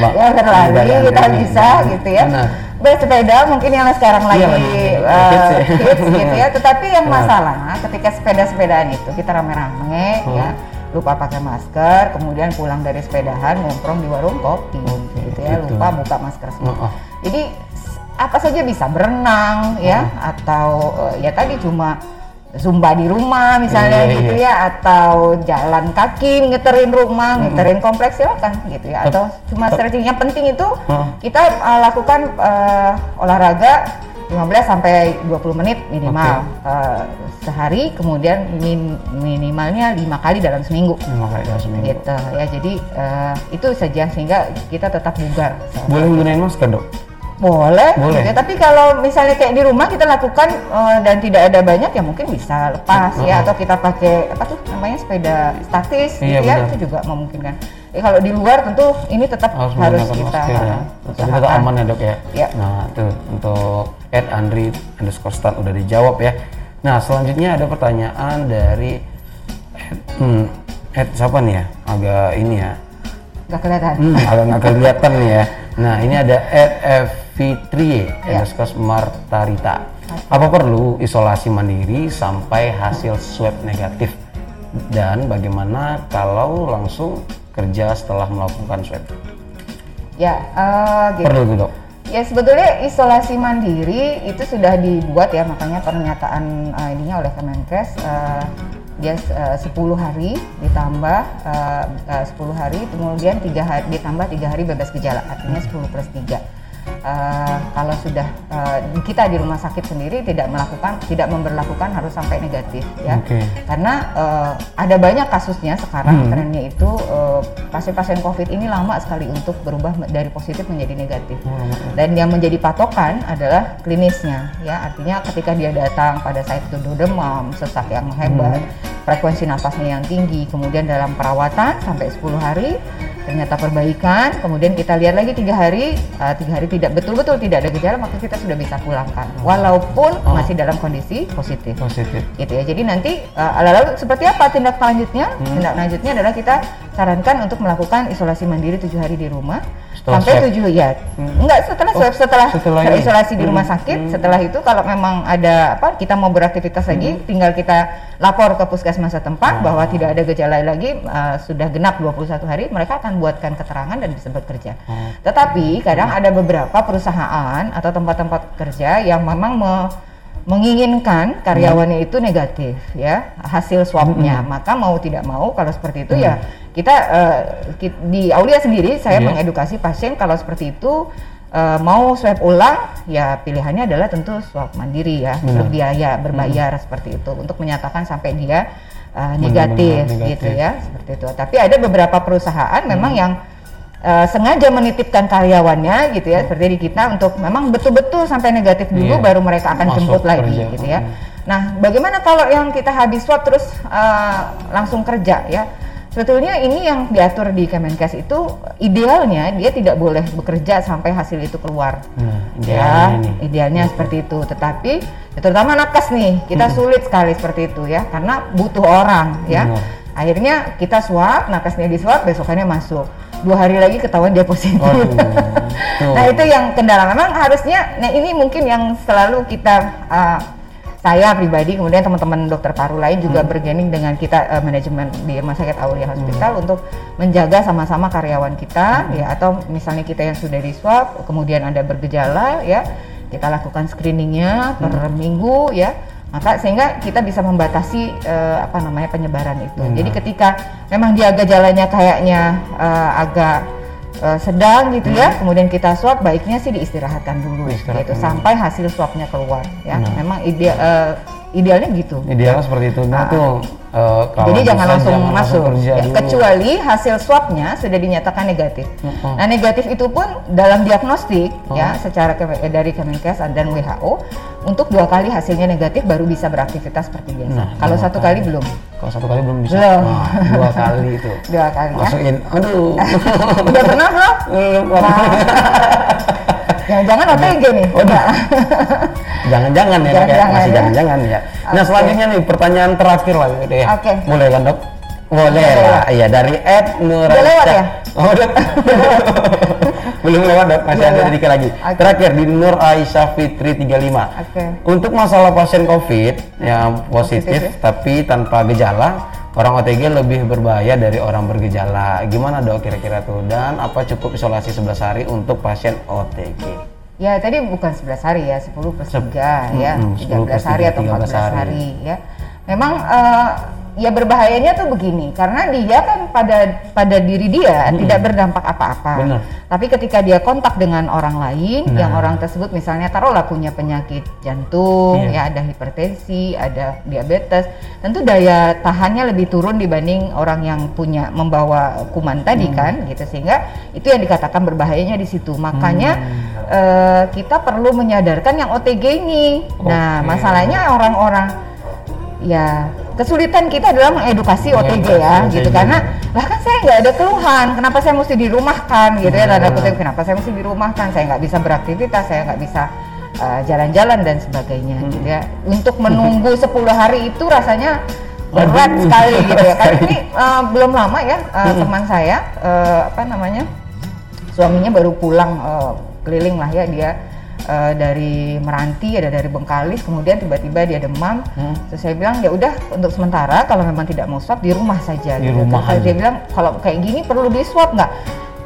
Speaker 1: Mbak.
Speaker 2: ya berlari
Speaker 1: Bedakan
Speaker 2: kita bisa gitu ya
Speaker 1: Benar.
Speaker 2: bersepeda mungkin yang sekarang lagi
Speaker 1: Iya, lagi
Speaker 2: eh,
Speaker 1: hits ya.
Speaker 2: hits gitu ya tetapi yang
Speaker 1: Benar.
Speaker 2: masalah ketika sepeda-sepedaan itu kita rame-rame
Speaker 1: Hmm.
Speaker 2: ya lupa pakai masker kemudian pulang dari sepedahan nongkrong di warung kopi
Speaker 1: Oke,
Speaker 2: gitu ya
Speaker 1: gitu.
Speaker 2: lupa buka masker semua
Speaker 1: Oh, oh.
Speaker 2: jadi apa saja bisa berenang ya atau eh, ya tadi cuma zumba di rumah misalnya
Speaker 1: Iya,
Speaker 2: gitu
Speaker 1: iya.
Speaker 2: ya atau jalan kaki ngeterin rumah ngeterin kompleks silakan gitu ya atau cuma stretching yang penting itu
Speaker 1: Heeh.
Speaker 2: kita eh, lakukan eh, olahraga 15 sampai 20 menit minimal eh, sehari kemudian min- minimalnya lima kali dalam seminggu
Speaker 1: Lima kali dalam seminggu.
Speaker 2: gitu ya jadi eh, itu saja sehingga kita tetap bugar
Speaker 1: Boleh menggunakan masker dok?
Speaker 2: Boleh,
Speaker 1: Boleh.
Speaker 2: gitu ya. tapi kalau misalnya kayak di rumah kita lakukan eh, dan tidak ada banyak ya mungkin bisa lepas ya atau kita pakai apa tuh namanya sepeda statis
Speaker 1: Iya,
Speaker 2: gitu ya
Speaker 1: benar.
Speaker 2: itu juga memungkinkan. Ya, kalau di luar tentu ini tetap
Speaker 1: harus,
Speaker 2: harus, kita
Speaker 1: masker ya. Tapi tetap aman ya dok ya.
Speaker 2: Ya.
Speaker 1: Nah tuh untuk Ed Andri underscore Stan udah dijawab ya. Nah selanjutnya ada pertanyaan dari Ed, hmm, Ed siapa nih ya? Agak ini ya.
Speaker 2: Nggak kelihatan.
Speaker 1: Hmm, agak nggak kelihatan nih ya. Nah ini ada Ed Fitrie
Speaker 2: Ya.
Speaker 1: underscore Martarita. Apa perlu isolasi mandiri sampai hasil swab negatif? Dan bagaimana kalau langsung kerja setelah melakukan swab?
Speaker 2: Ya, eh, gitu.
Speaker 1: Perlu dok?
Speaker 2: Ya sebetulnya isolasi mandiri itu sudah dibuat ya makanya pernyataan eh, ininya oleh Kemenkes eh, dia uh, 10 hari ditambah uh, uh, 10 hari kemudian tiga hari ditambah tiga hari bebas gejala artinya 10 plus 3 uh, kalau sudah uh, kita di rumah sakit sendiri tidak melakukan tidak memperlakukan harus sampai negatif ya okay. karena uh, ada banyak kasusnya sekarang hmm. trennya itu pasien pasien-pasien covid ini lama sekali untuk berubah dari positif menjadi negatif hmm. dan yang menjadi patokan adalah klinisnya ya artinya ketika dia datang pada saat itu demam sesak yang hebat hmm. Frekuensi nafasnya yang tinggi kemudian dalam perawatan sampai 10 hari ternyata perbaikan kemudian kita lihat lagi tiga hari uh, tiga hari tidak betul-betul tidak ada gejala maka kita sudah bisa pulangkan walaupun oh. masih dalam kondisi positif
Speaker 1: positif
Speaker 2: gitu ya jadi nanti uh, lalu seperti apa tindak lanjutnya hmm. tindak lanjutnya adalah kita sarankan untuk melakukan isolasi mandiri tujuh hari di rumah setelah sampai tujuh ya hmm. enggak setelah swab oh, setelah, setelah isolasi di rumah hmm. sakit hmm. setelah itu kalau memang ada apa kita mau beraktivitas lagi hmm. tinggal kita lapor ke puskesmas setempat hmm. bahwa tidak ada gejala lagi uh, sudah genap 21 hari mereka akan buatkan keterangan dan bisa bekerja hmm. tetapi kadang ada beberapa perusahaan atau tempat-tempat kerja yang memang me menginginkan karyawannya hmm. itu negatif ya hasil swabnya hmm. maka mau tidak mau kalau seperti itu ya hmm. ya kita uh, di Aulia sendiri saya yeah. mengedukasi pasien kalau seperti itu uh, mau swab ulang ya pilihannya adalah tentu swab mandiri ya Benar. berbiaya berbayar hmm. seperti itu untuk menyatakan sampai dia uh, negatif, negatif gitu ya seperti itu tapi ada beberapa perusahaan hmm. memang yang uh, sengaja menitipkan karyawannya gitu ya hmm. seperti di kita untuk memang betul-betul sampai negatif dulu yeah. baru mereka akan Masuk jemput kerja. lagi gitu ya. Hmm. Nah, bagaimana kalau yang kita habis swab terus uh, langsung kerja ya? Sebetulnya ini yang diatur di Kemenkes itu idealnya dia tidak boleh bekerja sampai hasil itu keluar. Nah, idealnya ya, ini. idealnya Betul. seperti itu. Tetapi ya terutama nakes nih, kita hmm. sulit sekali seperti itu ya karena butuh orang ya. Hmm. Akhirnya kita swab, nakesnya di swab, besokannya masuk. Dua hari lagi ketahuan dia positif. (laughs) nah itu yang kendala. Memang harusnya, nah ini mungkin yang selalu kita uh, saya pribadi kemudian teman-teman dokter paru lain juga hmm. bergening dengan kita uh, manajemen di Rumah Sakit Aulia Hospital hmm. untuk menjaga sama-sama karyawan kita hmm. ya atau misalnya kita yang sudah di swab kemudian ada bergejala ya kita lakukan screeningnya per hmm. minggu ya maka sehingga kita bisa membatasi uh, apa namanya penyebaran itu. Hmm. Jadi ketika memang dia gejalanya kayaknya uh, agak uh, sedang gitu ya, hmm. ya, kemudian kita swab, baiknya sih diistirahatkan dulu, Istirahat gitu, sampai hasil swabnya keluar. Ya, hmm. memang ide uh, idealnya gitu.
Speaker 1: Idealnya seperti itu. Nah, tuh
Speaker 2: uh, jadi jangan langsung jangan masuk. Langsung ya, kecuali hasil swabnya sudah dinyatakan negatif. Uh-huh. Nah, negatif itu pun dalam diagnostik uh-huh. ya secara ke, dari Kemenkes dan WHO untuk dua kali hasilnya negatif baru bisa beraktivitas seperti biasa. Nah, Kalau satu kali. kali belum.
Speaker 1: Kalau satu kali belum bisa.
Speaker 2: Belum.
Speaker 1: Nah, dua kali itu. (laughs)
Speaker 2: dua kali
Speaker 1: ya. Masukin. Aduh. (laughs)
Speaker 2: Udah pernah belum? Belum. (laughs) OTG nih?
Speaker 1: Oh, (laughs) jangan-jangan ya, jangan -jangan masih ya. jangan-jangan ya. Okay. Nah selanjutnya nih pertanyaan terakhir lah gitu ya. Oke. Okay. Mulai kan dok? Boleh lah, iya dari Ed Nur.
Speaker 2: Udah lewat ya?
Speaker 1: Oh, udah. (laughs) Belum lewat dok, masih ada sedikit lagi. Okay. Terakhir di Nur Aisyah Fitri 35. Oke. Okay. Untuk masalah pasien COVID yang positif, positif ya? tapi tanpa gejala, orang OTG lebih berbahaya dari orang bergejala. Gimana dok kira-kira tuh? Dan apa cukup isolasi 11 hari untuk pasien OTG?
Speaker 2: Ya tadi bukan 11 hari ya, 10 plus 3 ya, hmm, 13 hari atau 14 hari. hari ya. Memang uh, ya berbahayanya tuh begini karena dia kan pada pada diri dia hmm. tidak berdampak apa-apa. Tapi ketika dia kontak dengan orang lain nah. yang orang tersebut misalnya taruhlah punya penyakit jantung, yeah. ya ada hipertensi, ada diabetes, tentu daya tahannya lebih turun dibanding orang yang punya membawa kuman tadi hmm. kan gitu sehingga itu yang dikatakan berbahayanya di situ. Makanya hmm. uh, kita perlu menyadarkan yang OTG ini. Okay. Nah, masalahnya orang-orang ya kesulitan kita adalah mengedukasi OTG ya gitu. karena bahkan saya nggak ada keluhan kenapa saya mesti dirumahkan gitu ya tanda kutip kenapa saya mesti dirumahkan? Saya nggak bisa beraktivitas saya nggak bisa uh, jalan-jalan uh, dan sebagainya hmm. gitu ya. Untuk menunggu (laughs) 10 hari itu rasanya berat sekali gitu ya. Karena ini uh, (laughs) belum lama ya uh, teman saya uh, apa namanya suaminya baru pulang uh, keliling lah ya dia uh, dari Meranti, ada dari Bengkalis, kemudian tiba-tiba dia demam. Hmm. Terus saya bilang ya udah untuk sementara kalau memang tidak mau swab di rumah saja.
Speaker 1: Di gitu. rumah.
Speaker 2: Dia bilang kalau kayak gini perlu di swab nggak?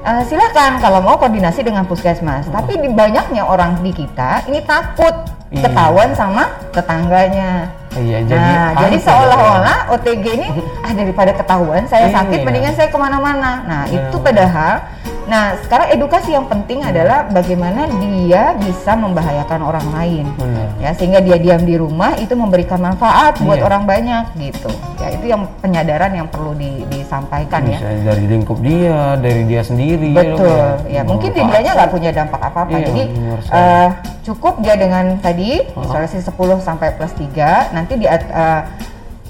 Speaker 2: Uh, silahkan kalau mau koordinasi dengan puskesmas. Hmm. Tapi di banyaknya orang di kita ini takut iya. ketahuan sama tetangganya.
Speaker 1: Iya, jadi
Speaker 2: nah, jadi
Speaker 1: ya?
Speaker 2: seolah-olah OTG ini (laughs) ah daripada ketahuan saya
Speaker 1: Iya.
Speaker 2: sakit, mendingan saya ke mana-mana. Nah, itu padahal, nah sekarang edukasi yang penting adalah bagaimana dia bisa membahayakan orang lain.
Speaker 1: Benar.
Speaker 2: Ya, sehingga dia diam di rumah itu memberikan manfaat buat
Speaker 1: Iya.
Speaker 2: orang banyak gitu. Ya, itu yang penyadaran yang perlu di- disampaikan ya.
Speaker 1: Bisa dari lingkup dia, dari dia sendiri. ya,
Speaker 2: Betul, ya mungkin di
Speaker 1: Manfaat.
Speaker 2: dianya nggak punya dampak apa-apa.
Speaker 1: Iya,
Speaker 2: Jadi eh, cukup dia dengan tadi isolasi 10 sampai plus 3, nanti di eh,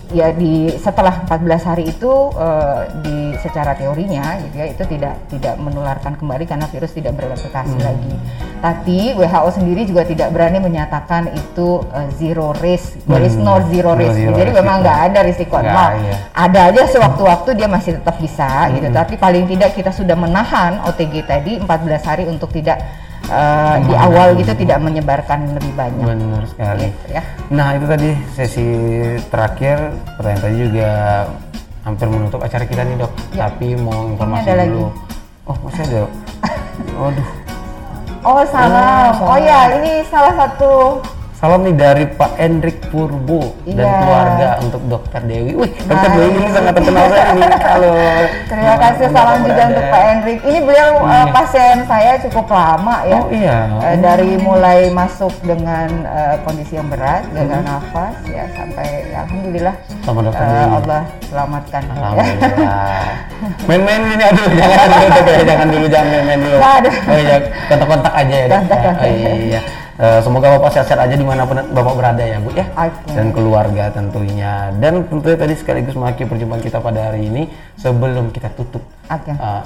Speaker 2: ya di setelah 14 hari itu eh, di secara teorinya gitu ya itu tidak tidak menularkan kembali karena virus tidak bereplikasi
Speaker 1: Hmm.
Speaker 2: lagi. Tapi WHO sendiri juga tidak berani menyatakan itu eh, zero risk. There is no
Speaker 1: Hmm.
Speaker 2: zero
Speaker 1: No
Speaker 2: risk.
Speaker 1: zero
Speaker 2: Jadi
Speaker 1: risk
Speaker 2: memang nggak ada risiko nol.
Speaker 1: iya.
Speaker 2: Ada aja sewaktu-waktu dia masih tetap bisa gitu.
Speaker 1: Hmm.
Speaker 2: Tapi paling tidak kita sudah menahan OTG tadi 14 hari untuk tidak eh, di awal gitu tidak menyebarkan lebih banyak.
Speaker 1: Benar sekali.
Speaker 2: Gitu ya.
Speaker 1: Nah itu tadi sesi terakhir pertanyaan tadi juga hampir menutup acara kita nih dok.
Speaker 2: Ya.
Speaker 1: Tapi mau informasi
Speaker 2: ada lagi.
Speaker 1: dulu. Oh masih ada. (laughs) Waduh.
Speaker 2: Oh salam.
Speaker 1: Oh,
Speaker 2: Oh, ya ini salah satu
Speaker 1: Salam nih dari Pak Endrik Purbo dan
Speaker 2: Iya.
Speaker 1: keluarga untuk Dokter Dewi. Wih, Dokter. Dewi ini sangat terkenal ini. Halo.
Speaker 2: Terima kasih salam juga untuk Pak Hendrik. Ini beliau uh,
Speaker 1: Iya.
Speaker 2: pasien saya cukup lama ya.
Speaker 1: Oh iya.
Speaker 2: Eh, dari mulai masuk dengan eh, kondisi yang berat, gagal nafas ya sampai ya, alhamdulillah
Speaker 1: Sama Dokter Dewi.
Speaker 2: Allah selamatkan. ya.
Speaker 1: Alhamdulillah. (laughs) Main-main ini aduh jangan dulu ya. jangan dulu jangan main-main dulu.
Speaker 2: Ada.
Speaker 1: Oh iya, kontak-kontak aja ya.
Speaker 2: Kontak-kontak.
Speaker 1: Oh, iya. Eh, semoga Bapak sehat-sehat aja di mana pun Bapak berada ya Bu ya.
Speaker 2: Oke.
Speaker 1: Dan keluarga tentunya. Dan tentunya tadi sekaligus mengakhiri perjumpaan kita pada hari ini sebelum kita tutup.
Speaker 2: Oke.
Speaker 1: Eh,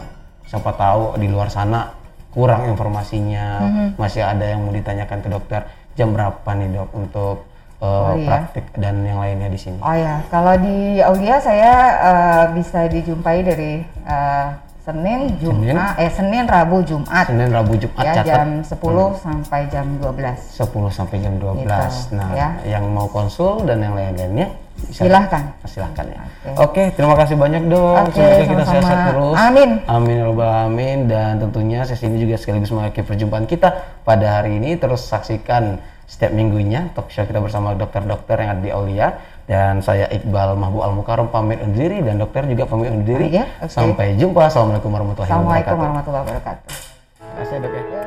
Speaker 1: siapa tahu di luar sana kurang informasinya,
Speaker 2: Mhm.
Speaker 1: masih ada yang mau ditanyakan ke dokter. Jam berapa nih dok untuk eh,
Speaker 2: Oh, iya.
Speaker 1: praktik dan yang lainnya di sini?
Speaker 2: Oh ya, kalau di Aulia saya eh, bisa dijumpai dari eh, Senin, Jumat, eh Senin, Rabu, Jumat.
Speaker 1: Senin, Rabu, Jumat
Speaker 2: ya
Speaker 1: catat.
Speaker 2: jam 10 sampai jam 12.
Speaker 1: 10 sampai jam 12.
Speaker 2: Gitu,
Speaker 1: nah,
Speaker 2: ya.
Speaker 1: yang mau konsul dan yang lain-lainnya
Speaker 2: Silahkan.
Speaker 1: Silahkan ya.
Speaker 2: Oke.
Speaker 1: Oke, terima kasih banyak dok.
Speaker 2: Oke,
Speaker 1: Semoga kita
Speaker 2: sama-sama.
Speaker 1: sehat terus.
Speaker 2: Amin.
Speaker 1: Amin ya rabbal alamin dan tentunya sesi ini juga sekaligus mengakhiri perjumpaan kita pada hari ini. Terus saksikan setiap minggunya talk show kita bersama dokter-dokter yang ada di Aulia dan saya Iqbal Mahbub Al Mukarram pamit undur diri dan dokter juga pamit undur diri.
Speaker 2: Iya, oke.
Speaker 1: Sampai jumpa. Assalamualaikum warahmatullahi
Speaker 2: Assalamualaikum
Speaker 1: wabarakatuh.
Speaker 2: warahmatullahi wabarakatuh.
Speaker 1: Terima kasih dok ya.